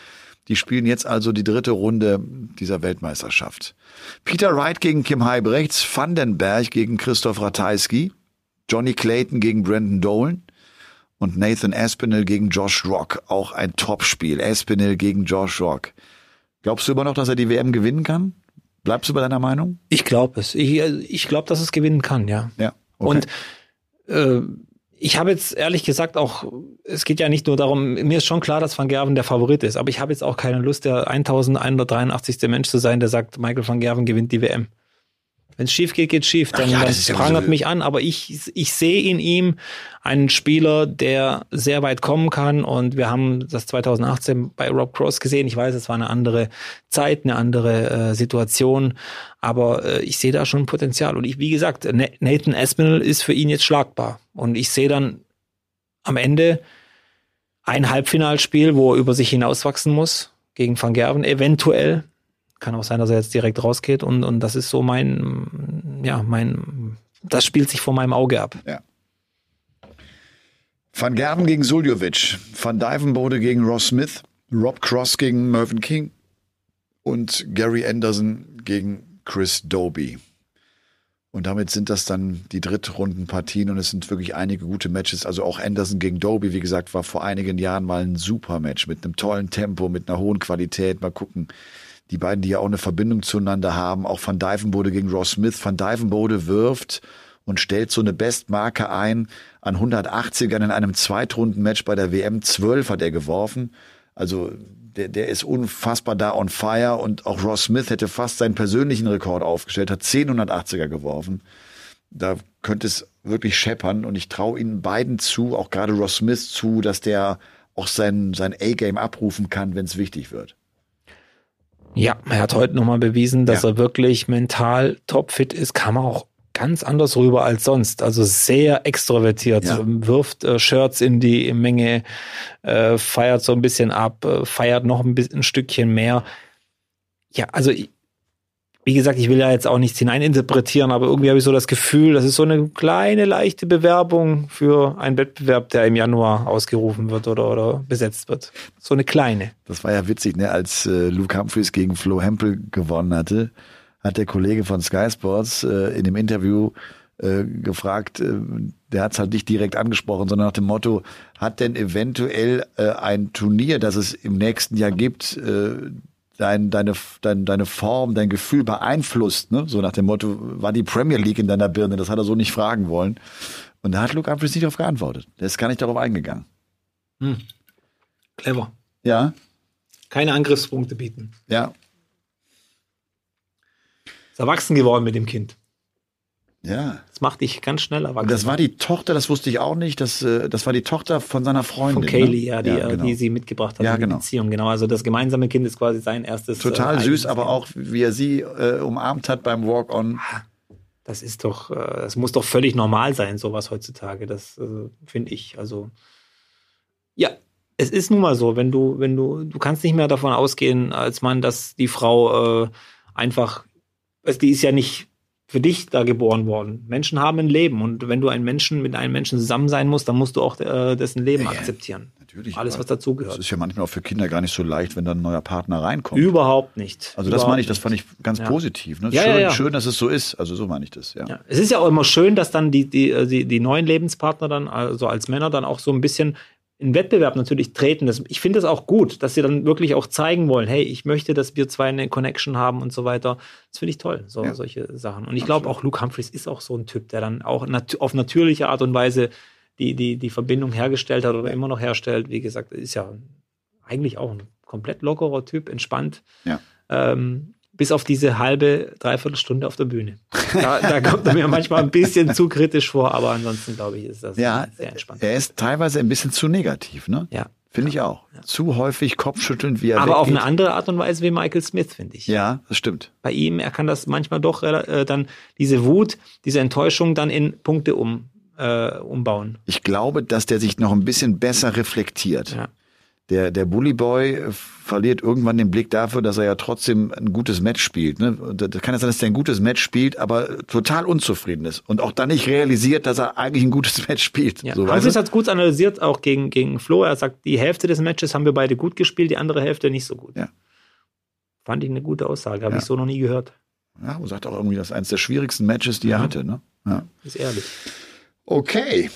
Die spielen jetzt also die dritte Runde dieser Weltmeisterschaft. Peter Wright gegen Kim Heibrechts, Vandenberg gegen Christoph Ratajski, Johnny Clayton gegen Brandon Dolan und Nathan Aspinall gegen Josh Rock. Auch ein Topspiel. Aspinall gegen Josh Rock. Glaubst du immer noch, dass er die WM gewinnen kann? Bleibst du bei deiner Meinung? Ich glaube es. Ich, ich glaube, dass es gewinnen kann, ja. Ja. Und äh, ich habe jetzt ehrlich gesagt auch, es geht ja nicht nur darum, mir ist schon klar, dass Van Gerven der Favorit ist, aber ich habe jetzt auch keine Lust, der 1183. Mensch zu sein, der sagt, Michael van Gerven gewinnt die WM. Wenn es schief geht, geht schief. Dann, ja, dann ja prangert so- mich an, aber ich, ich sehe in ihm einen Spieler, der sehr weit kommen kann. Und wir haben das 2018 bei Rob Cross gesehen. Ich weiß, es war eine andere Zeit, eine andere äh, Situation, aber äh, ich sehe da schon Potenzial. Und ich, wie gesagt, Na- Nathan Aspinall ist für ihn jetzt schlagbar. Und ich sehe dann am Ende ein Halbfinalspiel, wo er über sich hinauswachsen muss gegen Van Gerven, eventuell. Kann auch sein, dass er jetzt direkt rausgeht und, und das ist so mein, ja, mein, das spielt sich vor meinem Auge ab. Ja. Van Gerven gegen Suljovic, Van Dijvenbode gegen Ross Smith, Rob Cross gegen Mervyn King und Gary Anderson gegen Chris Doby. Und damit sind das dann die Drittrundenpartien und es sind wirklich einige gute Matches. Also auch Anderson gegen Doby, wie gesagt, war vor einigen Jahren mal ein super Match mit einem tollen Tempo, mit einer hohen Qualität. Mal gucken. Die beiden, die ja auch eine Verbindung zueinander haben, auch Van Dijvenbode gegen Ross Smith. Van Dijvenbode wirft und stellt so eine Bestmarke ein an 180ern in einem Zweitrundenmatch bei der WM. 12 hat er geworfen. Also der, der ist unfassbar da on fire und auch Ross Smith hätte fast seinen persönlichen Rekord aufgestellt, hat 10 180er geworfen. Da könnte es wirklich scheppern und ich traue ihnen beiden zu, auch gerade Ross Smith zu, dass der auch sein, sein A-Game abrufen kann, wenn es wichtig wird. Ja, er hat heute nochmal bewiesen, dass Ja. er wirklich mental topfit ist, kam auch ganz anders rüber als sonst. Also sehr extrovertiert, Ja. wirft äh, Shirts in die Menge, äh, feiert so ein bisschen ab, äh, feiert noch ein, bisschen, ein Stückchen mehr. Ja, also ich, wie gesagt, ich will ja jetzt auch nichts hineininterpretieren, aber irgendwie habe ich so das Gefühl, das ist so eine kleine, leichte Bewerbung für einen Wettbewerb, der im Januar ausgerufen wird oder, oder besetzt wird. So eine kleine. Das war ja witzig, ne? als äh, Luke Humphreys gegen Flo Hempel gewonnen hatte, hat der Kollege von Sky Sports äh, in dem Interview äh, gefragt, äh, der hat es halt nicht direkt angesprochen, sondern nach dem Motto, hat denn eventuell äh, ein Turnier, das es im nächsten Jahr gibt, äh, dein, deine, dein, deine Form, dein Gefühl beeinflusst, ne? So nach dem Motto, war die Premier League in deiner Birne? Das hat er so nicht fragen wollen. Und da hat Luke Humphries nicht darauf geantwortet. Der ist gar nicht darauf eingegangen. Hm. Clever. Ja, Keine Angriffspunkte bieten. ja, Ist erwachsen geworden mit dem Kind. Ja. Das macht dich ganz schnell erwachsen. Das war die Tochter, das wusste ich auch nicht, das, äh, das war die Tochter von seiner Freundin. von Kaylee, ne? ja, die, äh, genau. die sie mitgebracht hat Ja, in die genau. Beziehung. Genau, also das gemeinsame Kind ist quasi sein erstes. Total äh, süß, aber Kind. auch, wie er sie äh, umarmt hat beim Walk-On. Das ist doch, äh, das muss doch völlig normal sein, sowas heutzutage. Das äh, finde ich. Also ja, es ist nun mal so, wenn du, wenn du, du kannst nicht mehr davon ausgehen, als Mann, dass die Frau äh, einfach, also die ist ja nicht für dich da geboren worden. Menschen haben ein Leben und wenn du einen Menschen mit einem Menschen zusammen sein musst, dann musst du auch äh, dessen Leben Ja, akzeptieren. Natürlich. Alles, was Das dazugehört. ist ja manchmal auch für Kinder gar nicht so leicht, wenn dann ein neuer Partner reinkommt. Überhaupt nicht. Also das Überhaupt meine ich, das fand ich ganz Ja. positiv. Ne? Ja, schön, schön, dass es so ist. Also so meine ich das, ja. Ja. Es ist ja auch immer schön, dass dann die, die, äh, die, die neuen Lebenspartner dann, also als Männer, dann auch so ein bisschen in Wettbewerb natürlich treten. Das, ich finde es auch gut, dass sie dann wirklich auch zeigen wollen, hey, ich möchte, dass wir zwei eine Connection haben und so weiter. Das finde ich toll, so, Ja. solche Sachen. Und ich glaube auch Luke Humphreys ist auch so ein Typ, der dann auch nat auf natürliche Art und Weise die, die, die Verbindung hergestellt hat oder immer noch herstellt. Wie gesagt, ist ja eigentlich auch ein komplett lockerer Typ, entspannt. Ja. Ähm, bis auf diese halbe, dreiviertel Stunde auf der Bühne. Da, da kommt er mir manchmal ein bisschen zu kritisch vor, aber ansonsten glaube ich, ist das Ja, sehr entspannt. er ist teilweise ein bisschen zu negativ, ne? Ja. Finde ich auch. Zu häufig kopfschüttelnd, wie er Aber auf weggeht. eine andere Art und Weise wie Michael Smith, finde ich. Ja, das stimmt. Bei ihm, er kann das manchmal doch äh, dann diese Wut, diese Enttäuschung dann in Punkte um, äh, umbauen. Ich glaube, dass der sich noch ein bisschen besser reflektiert. Ja. Der, der Bully Boy verliert irgendwann den Blick dafür, dass er ja trotzdem ein gutes Match spielt. Ne? Und da kann es sein, dass er ein gutes Match spielt, aber total unzufrieden ist. Und auch dann nicht realisiert, dass er eigentlich ein gutes Match spielt. Ja. So, du? hat es gut analysiert, auch gegen, gegen Flo. Er sagt, die Hälfte des Matches haben wir beide gut gespielt, die andere Hälfte nicht so gut. Ja. Fand ich eine gute Aussage, habe Ja. ich so noch nie gehört. Ja, und sagt auch irgendwie, das ist eines der schwierigsten Matches, die er Mhm. hatte. Ne? Ja. Ist ehrlich. Okay.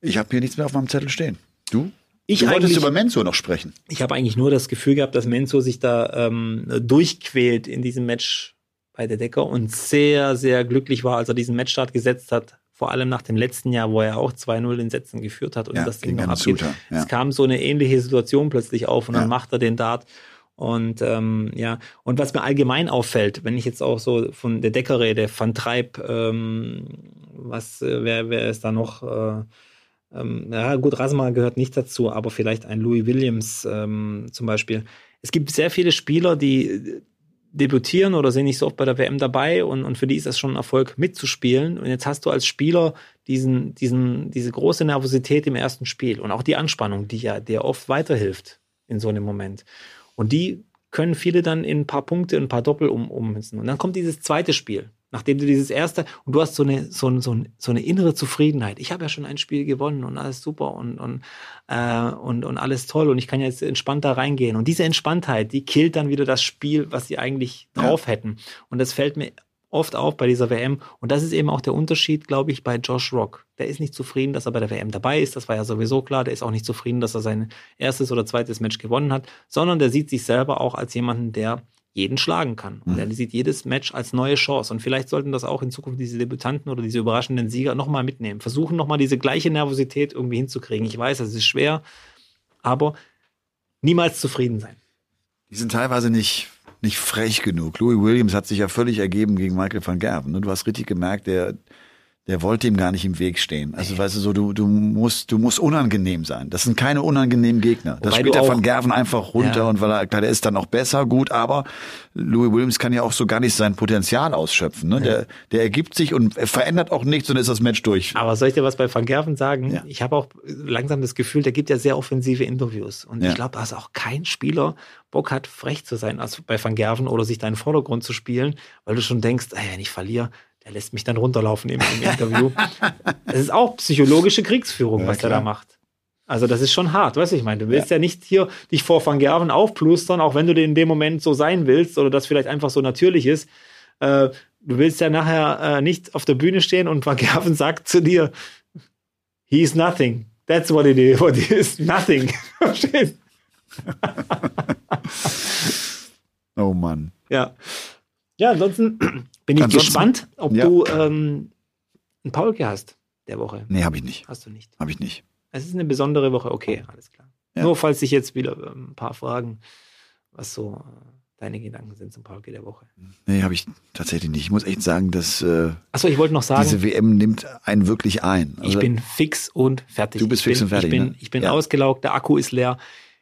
Ich habe hier nichts mehr auf meinem Zettel stehen. Du? Ich du wolltest über Menzo noch sprechen. Ich habe eigentlich nur das Gefühl gehabt, dass Menzo sich da ähm, durchquält in diesem Match bei der Decker und sehr, sehr glücklich war, als er diesen Matchstart gesetzt hat. Vor allem nach dem letzten Jahr, wo er auch 2-0 in Sätzen geführt hat und Ja, das Ding noch abgeht. Ja. Es kam so eine ähnliche Situation plötzlich auf und Ja. dann macht er den Dart. Und ähm, ja, und was mir allgemein auffällt, wenn ich jetzt auch so von der Decker rede, Van Treib, ähm, was, äh, wer, wer ist da noch? Äh, ähm, ja, gut, Rasma gehört nicht dazu, aber vielleicht ein Louis Williams ähm, zum Beispiel. Es gibt sehr viele Spieler, die äh, debütieren oder sind nicht so oft bei der WM dabei und, und für die ist das schon ein Erfolg mitzuspielen. Und jetzt hast du als Spieler diesen, diesen, diese große Nervosität im ersten Spiel und auch die Anspannung, die ja dir oft weiterhilft in so einem Moment. Und die können viele dann in ein paar Punkte, in ein paar Doppel um, ummünzen. Und dann kommt dieses zweite Spiel, nachdem du dieses erste, und du hast so eine, so, so, so eine innere Zufriedenheit. Ich habe ja schon ein Spiel gewonnen und alles super und, und, äh, und, und alles toll und ich kann jetzt entspannt da reingehen. Und diese Entspanntheit, die killt dann wieder das Spiel, was sie eigentlich drauf hätten. Und das fällt mir oft auf bei dieser WM. Und das ist eben auch der Unterschied, glaube ich, bei Josh Rock. Der ist nicht zufrieden, dass er bei der WM dabei ist. Das war ja sowieso klar. Der ist auch nicht zufrieden, dass er sein erstes oder zweites Match gewonnen hat, sondern der sieht sich selber auch als jemanden, der jeden schlagen kann. Und der sieht jedes Match als neue Chance. Und vielleicht sollten das auch in Zukunft diese Debütanten oder diese überraschenden Sieger nochmal mitnehmen. Versuchen nochmal diese gleiche Nervosität irgendwie hinzukriegen. Ich weiß, es ist schwer, aber niemals zufrieden sein. Die sind teilweise nicht, nicht frech genug. Louis Williams hat sich ja völlig ergeben gegen Michael van Gerven. Du hast richtig gemerkt, der, Der wollte ihm gar nicht im Weg stehen. Also weißt du so, du, du musst, du musst unangenehm sein. Das sind keine unangenehmen Gegner. Das Wobei spielt er auch- von Gerven einfach runter Ja. und weil er, klar, der ist dann auch besser, gut, aber Louis Williams kann ja auch so gar nicht sein Potenzial ausschöpfen. Ne? Der, der ergibt sich und er verändert auch nichts und ist das Match durch. Aber soll ich dir was bei Van Gerven sagen? Ja. Ich habe auch langsam das Gefühl, der gibt ja sehr offensive Interviews. Und Ja. ich glaube, dass auch kein Spieler Bock hat, frech zu sein als bei Van Gerven oder sich da in den Vordergrund zu spielen, weil du schon denkst, ey, wenn ich verliere, der lässt mich dann runterlaufen im, im Interview. Es ist auch psychologische Kriegsführung, Ja, was klar. da macht. Also das ist schon hart, weißt du, ich meine, du willst ja. nicht hier dich vor Van Gerven aufplustern, auch wenn du in dem Moment so sein willst oder das vielleicht einfach so natürlich ist. Äh, du willst ja nachher äh, nicht auf der Bühne stehen und Van Gerven sagt zu dir, he's nothing. That's what it is. What it is nothing. Oh Mann. Ja. Ja, ansonsten bin ich Ansonsten- gespannt, ob Ja. du ähm, einen Paulke hast der Woche. Nee, habe ich nicht. Hast du nicht. Habe ich nicht. Es ist eine besondere Woche, okay, alles klar. Ja. Nur falls sich jetzt wieder ähm, ein paar Fragen, was so äh, deine Gedanken sind zum Paulke der Woche. Nee, habe ich tatsächlich nicht. Ich muss echt sagen, dass äh, Achso, ich wollte noch sagen, diese WM nimmt einen wirklich ein. ich Also, bin fix und fertig. Du bist ich fix bin, und fertig, Ich bin, ne? ich bin Ja. ausgelaugt, der Akku ist leer.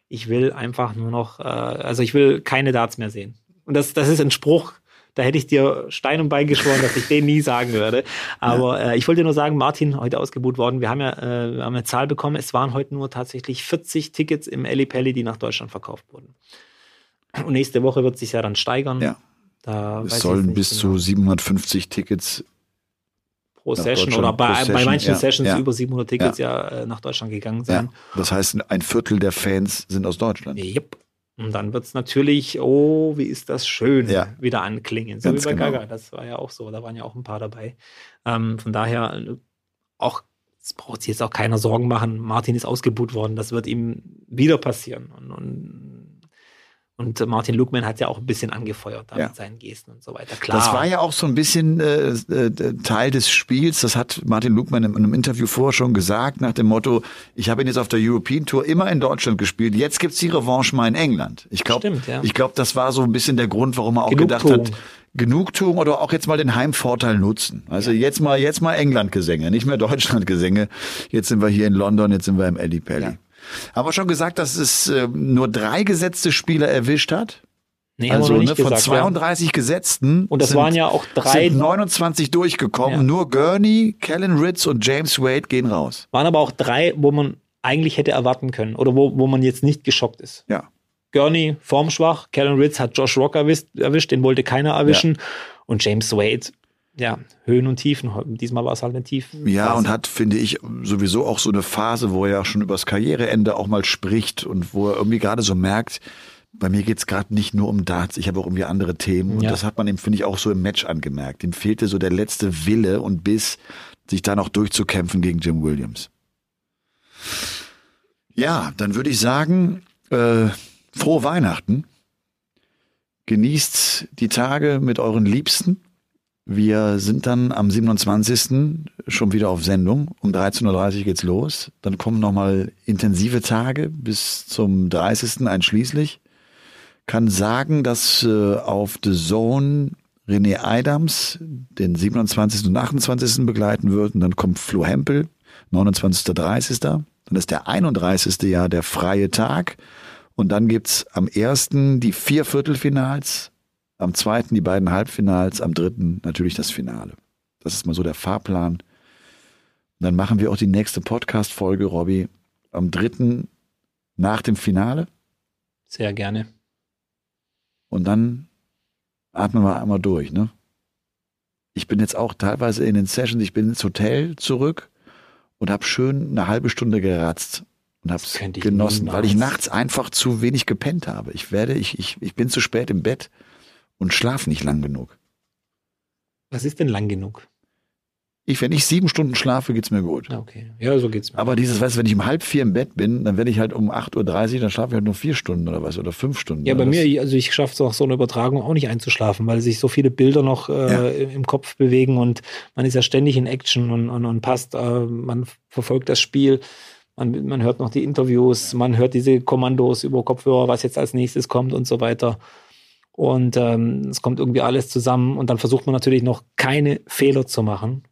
Ich will einfach nur noch, äh, also ich will keine Darts mehr sehen. Und das, das ist ein Spruch, da hätte ich dir Stein und Bein geschworen, dass ich den nie sagen würde. Aber äh, ich wollte nur sagen, Martin, heute ausgebucht worden. Wir haben ja äh, wir haben eine Zahl bekommen. Es waren heute nur tatsächlich 40 Tickets im Eli Pelli, die nach Deutschland verkauft wurden. Und nächste Woche wird sich ja dann steigern. Ja. Da es sollen bis genau. zu 750 Tickets. pro Session oder bei, pro bei Session, manchen ja, Sessions ja. über 700 Tickets ja, äh, nach Deutschland gegangen Ja. sein. Das heißt, ein Viertel der Fans sind aus Deutschland. Yep. Und dann wird es natürlich, oh, wie ist das schön, Ja. wieder anklingen. So Ganz wie bei genau. Gaga, das war ja auch so. Da waren ja auch ein paar dabei. Ähm, von daher, äh, auch, es braucht sich jetzt auch keiner Sorgen machen. Martin ist ausgebuht worden. Das wird ihm wieder passieren. Und, und, und Martin Lugman hat ja auch ein bisschen angefeuert da Ja. mit seinen Gesten und so weiter. Klar. Das war ja auch so ein bisschen äh, äh, Teil des Spiels. Das hat Martin Lugmann in einem Interview vorher schon gesagt, nach dem Motto, ich habe ihn jetzt auf der European Tour immer in Deutschland gespielt, jetzt gibt's die Revanche mal in England. Ich glaube, ja. ich glaube, das war so ein bisschen der Grund, warum er auch gedacht hat, Genugtuung oder auch jetzt mal den Heimvorteil nutzen. Also jetzt mal, jetzt mal England-Gesänge, nicht mehr Deutschland-Gesänge. Jetzt sind wir hier in London, jetzt sind wir im Eddie Pelli. Ja. Aber schon gesagt, dass es äh, nur drei gesetzte Spieler erwischt hat. nee, haben wir Also ne, von gesagt. Wir haben- 32 Gesetzten. Und das sind, waren ja auch drei- Sind 29 durchgekommen. Ja. Nur Gurney, Kellen Ritz und James Wade gehen raus. waren aber auch drei, wo man eigentlich hätte erwarten können oder wo, wo man jetzt nicht geschockt ist. Ja. Gurney formschwach, Kellen Ritz hat Josh Rock erwischt, erwischt den wollte keiner erwischen. Und James Wade, ja, Höhen und Tiefen. Diesmal war es halt eine Tiefen. Ja, und hat, finde ich, sowieso auch so eine Phase, wo er ja schon übers Karriereende auch mal spricht und wo er irgendwie gerade so merkt, bei mir geht's gerade nicht nur um Darts, ich habe auch irgendwie andere Themen. Und Ja. das hat man ihm, finde ich, auch so im Match angemerkt. Ihm fehlte so der letzte Wille und Biss, sich da noch durchzukämpfen gegen Jim Williams. Ja, dann würde ich sagen, äh, frohe Weihnachten. Genießt die Tage mit euren Liebsten. Wir sind dann am 27. schon wieder auf Sendung. Um 13.30 Uhr geht's los. Dann kommen nochmal intensive Tage bis zum 30. einschließlich. Kann sagen, dass äh, auf The Zone René Adams den 27. und 28. begleiten wird. Und dann kommt Flo Hempel, 29. 30. Dann ist der 31. Jahr der freie Tag. Und dann gibt's am 1. die vier Viertelfinals, am 2. die beiden Halbfinals, am 3. natürlich das Finale. Das ist mal so der Fahrplan. Und dann machen wir auch die nächste Podcast-Folge, Robby, am 3. nach dem Finale. Sehr gerne. Und dann atmen wir einmal durch, ne? Ich bin jetzt auch teilweise in den Sessions, ich bin ins Hotel zurück und habe schön eine halbe Stunde geratzt und habe es genossen, weil ich nachts einfach zu wenig gepennt habe. Ich werde, ich, ich, ich bin zu spät im Bett und schlaf nicht lang genug. Was ist denn lang genug? Ich, wenn ich sieben Stunden schlafe, geht's mir gut. Ja, okay. Ja, so geht's mir. Aber dieses, weißt du, wenn ich um halb vier im Bett bin, dann werde ich halt um 8.30 Uhr, dann schlafe ich halt nur vier Stunden oder was, oder fünf Stunden. ja, bei mir, also ich schaffe es auch so eine Übertragung auch nicht einzuschlafen, weil sich so viele Bilder noch äh, Ja. im- im Kopf bewegen und man ist ja ständig in Action und, und, und passt, äh, man verfolgt das Spiel, man, man hört noch die Interviews, man hört diese Kommandos über Kopfhörer, was jetzt als nächstes kommt und so weiter. Und ähm, es kommt irgendwie alles zusammen und dann versucht man natürlich noch keine Fehler zu machen.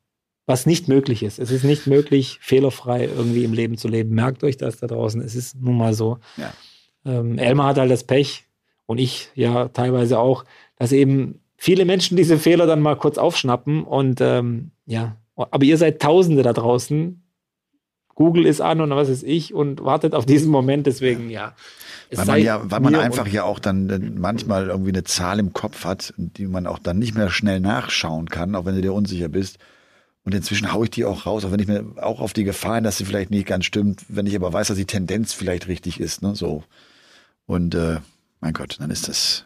was nicht möglich ist. Es ist nicht möglich, fehlerfrei irgendwie im Leben zu leben. Merkt euch das da draußen. Es ist nun mal so. Ja. Ähm, Elmar hat halt das Pech und ich ja teilweise auch, dass eben viele Menschen diese Fehler dann mal kurz aufschnappen und ähm, ja, aber ihr seid Tausende da draußen. Google ist an und was ist ich und wartet auf diesen Moment. Deswegen ja. Weil man ja, weil man einfach ja auch dann manchmal irgendwie eine Zahl im Kopf hat, die man auch dann nicht mehr schnell nachschauen kann, auch wenn du dir unsicher bist. Und inzwischen haue ich die auch raus, auch wenn ich mir auch auf die Gefahr hin, dass sie vielleicht nicht ganz stimmt, wenn ich aber weiß, dass die Tendenz vielleicht richtig ist, ne, so. Und äh, mein Gott, dann ist das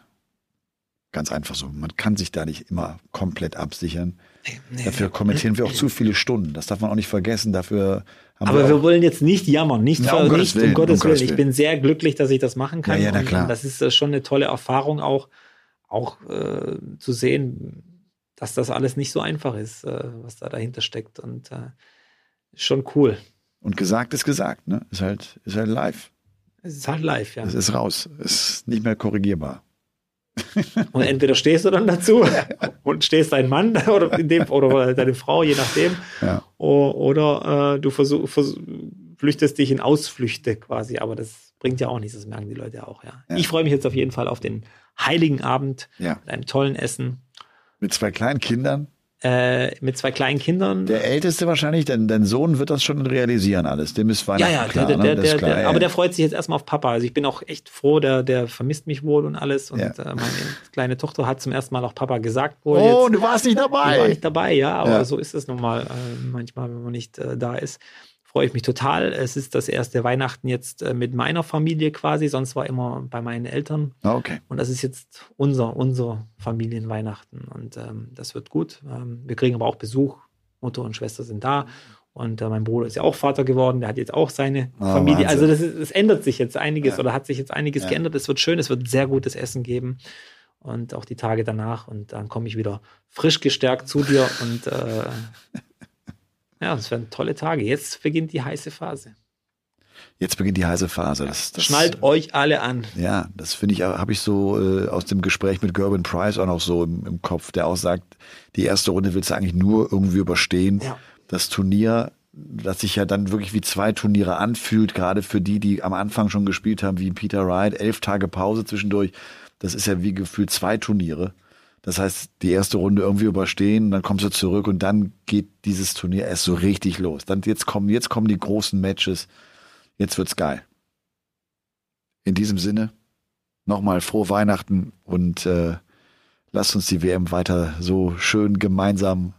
ganz einfach so. Man kann sich da nicht immer komplett absichern. Nee. Dafür kommentieren wir auch zu viele Stunden. Das darf man auch nicht vergessen. Dafür haben Aber wir, wir wollen jetzt nicht jammern, nicht, Ja, um nicht Gottes Willen, um Gottes um Willen. Ich bin sehr glücklich, dass ich das machen kann. Ja, ja, na klar. und das ist äh, schon eine tolle Erfahrung auch, auch äh, zu sehen, dass das alles nicht so einfach ist, äh, was da dahinter steckt. Und äh, schon cool. und gesagt ist gesagt, ne? Ist halt, ist halt live. Es ist halt live, ja. Es ist raus. Ist nicht mehr korrigierbar. Und entweder stehst du dann dazu und stehst dein Mann oder, dem, oder deine Frau, je nachdem. Ja. Oder äh, du versuch, vers flüchtest dich in Ausflüchte quasi. Aber das bringt ja auch nichts, das merken die Leute ja auch. Ja. Ja. Ich freue mich jetzt auf jeden Fall auf den Heiligen Abend Ja. mit einem tollen Essen. Mit zwei kleinen Kindern. Äh, mit zwei kleinen Kindern. Der Älteste wahrscheinlich, denn dein Sohn wird das schon realisieren alles. Dem ist ja, Weihnachten ja, klar, der, ne? der, ist der, klar, ja, aber ja. der freut sich jetzt erstmal auf Papa. Also ich bin auch echt froh, der, der vermisst mich wohl und alles. Und Ja. äh, meine kleine Tochter hat zum ersten Mal auch Papa gesagt wohl. Oh, jetzt. du warst nicht Ich war dabei. nicht dabei, ja, aber Ja. so ist es nun mal äh, manchmal, wenn man nicht äh, da ist. Freue ich mich total. Es ist das erste Weihnachten jetzt äh, mit meiner Familie quasi, sonst war immer bei meinen Eltern. Ah, Okay. Und das ist jetzt unser, unser Familienweihnachten. Und ähm, das wird gut. Ähm, wir kriegen aber auch Besuch. Mutter und Schwester sind da. Und äh, mein Bruder ist ja auch Vater geworden. Der hat jetzt auch seine Ah, Familie. Wahnsinn. Also das, ist, es ändert sich jetzt einiges Ja. oder hat sich jetzt einiges Ja. geändert. Es wird schön. Es wird sehr gutes Essen geben. Und auch die Tage danach. Und dann komme ich wieder frisch gestärkt zu dir. Und äh, ja, es werden tolle Tage. Jetzt beginnt die heiße Phase. Jetzt beginnt die heiße Phase. Das, das, Schnallt euch alle an. Ja, das finde ich, habe ich so äh, aus dem Gespräch mit Gerben Price auch noch so im, im Kopf, der auch sagt, die erste Runde willst du eigentlich nur irgendwie überstehen. Ja. Das Turnier, das sich ja dann wirklich wie zwei Turniere anfühlt, gerade für die, die am Anfang schon gespielt haben, wie Peter Wright, elf Tage Pause zwischendurch, das ist ja wie gefühlt zwei Turniere. Das heißt, die erste Runde irgendwie überstehen, dann kommst du zurück und dann geht dieses Turnier erst so richtig los. Dann jetzt kommen, jetzt kommen die großen Matches. Jetzt wird's geil. In diesem Sinne, nochmal frohe Weihnachten und äh, lasst uns die WM weiter so schön gemeinsam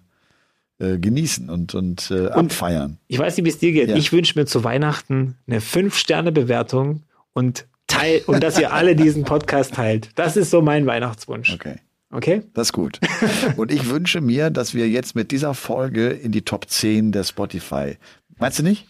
äh, genießen und, und, äh, abfeiern. Ich weiß nicht, wie es dir geht. Ja. Ich wünsche mir zu Weihnachten eine 5-Sterne-Bewertung und teil und dass ihr alle diesen Podcast teilt. Das ist so mein Weihnachtswunsch. Okay. Okay? Das ist gut. Und ich wünsche mir, dass wir jetzt mit dieser Folge in die Top 10 der Spotify. Meinst du nicht?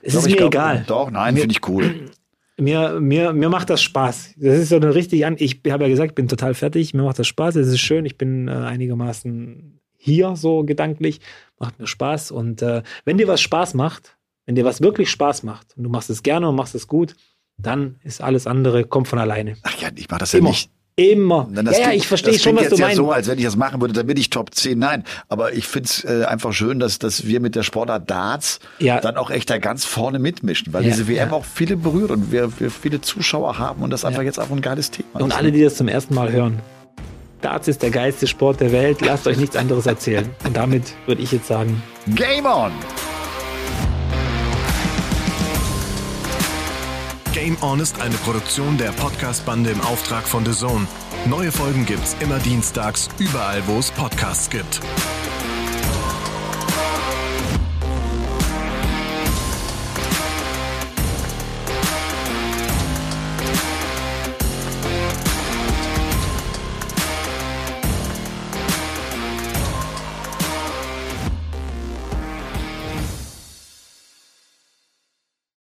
Es Doch, ist mir glaub, egal. Doch, nein, finde ich cool. Mir, mir, mir macht das Spaß. Das ist so eine richtig an. Ich habe ja gesagt, ich bin total fertig. Mir macht das Spaß. Es ist schön. Ich bin äh, einigermaßen hier so gedanklich. Macht mir Spaß. Und äh, wenn dir was Spaß macht, wenn dir was wirklich Spaß macht und du machst es gerne und machst es gut, dann ist alles andere, kommt von alleine. Ach ja, ich mache das ja Immer. nicht. Immer. Das ja, ja, ich verstehe schon, was du jetzt ja meinst. so, als wenn ich das machen würde, dann bin ich Top 10. Nein, aber ich find's äh, einfach schön, dass, dass wir mit der Sportart Darts Ja. dann auch echt da ganz vorne mitmischen, weil Ja, diese WM ja. auch viele berührt und wir, wir viele Zuschauer haben und das einfach jetzt auch ein geiles Thema Und ist. alle, die das zum ersten Mal hören. Darts ist der geilste Sport der Welt. Lasst euch nichts anderes erzählen. Und damit würde ich jetzt sagen, Game on! Game On ist eine Produktion der Podcast-Bande im Auftrag von The Zone. Neue Folgen gibt's immer dienstags, überall, wo es Podcasts gibt.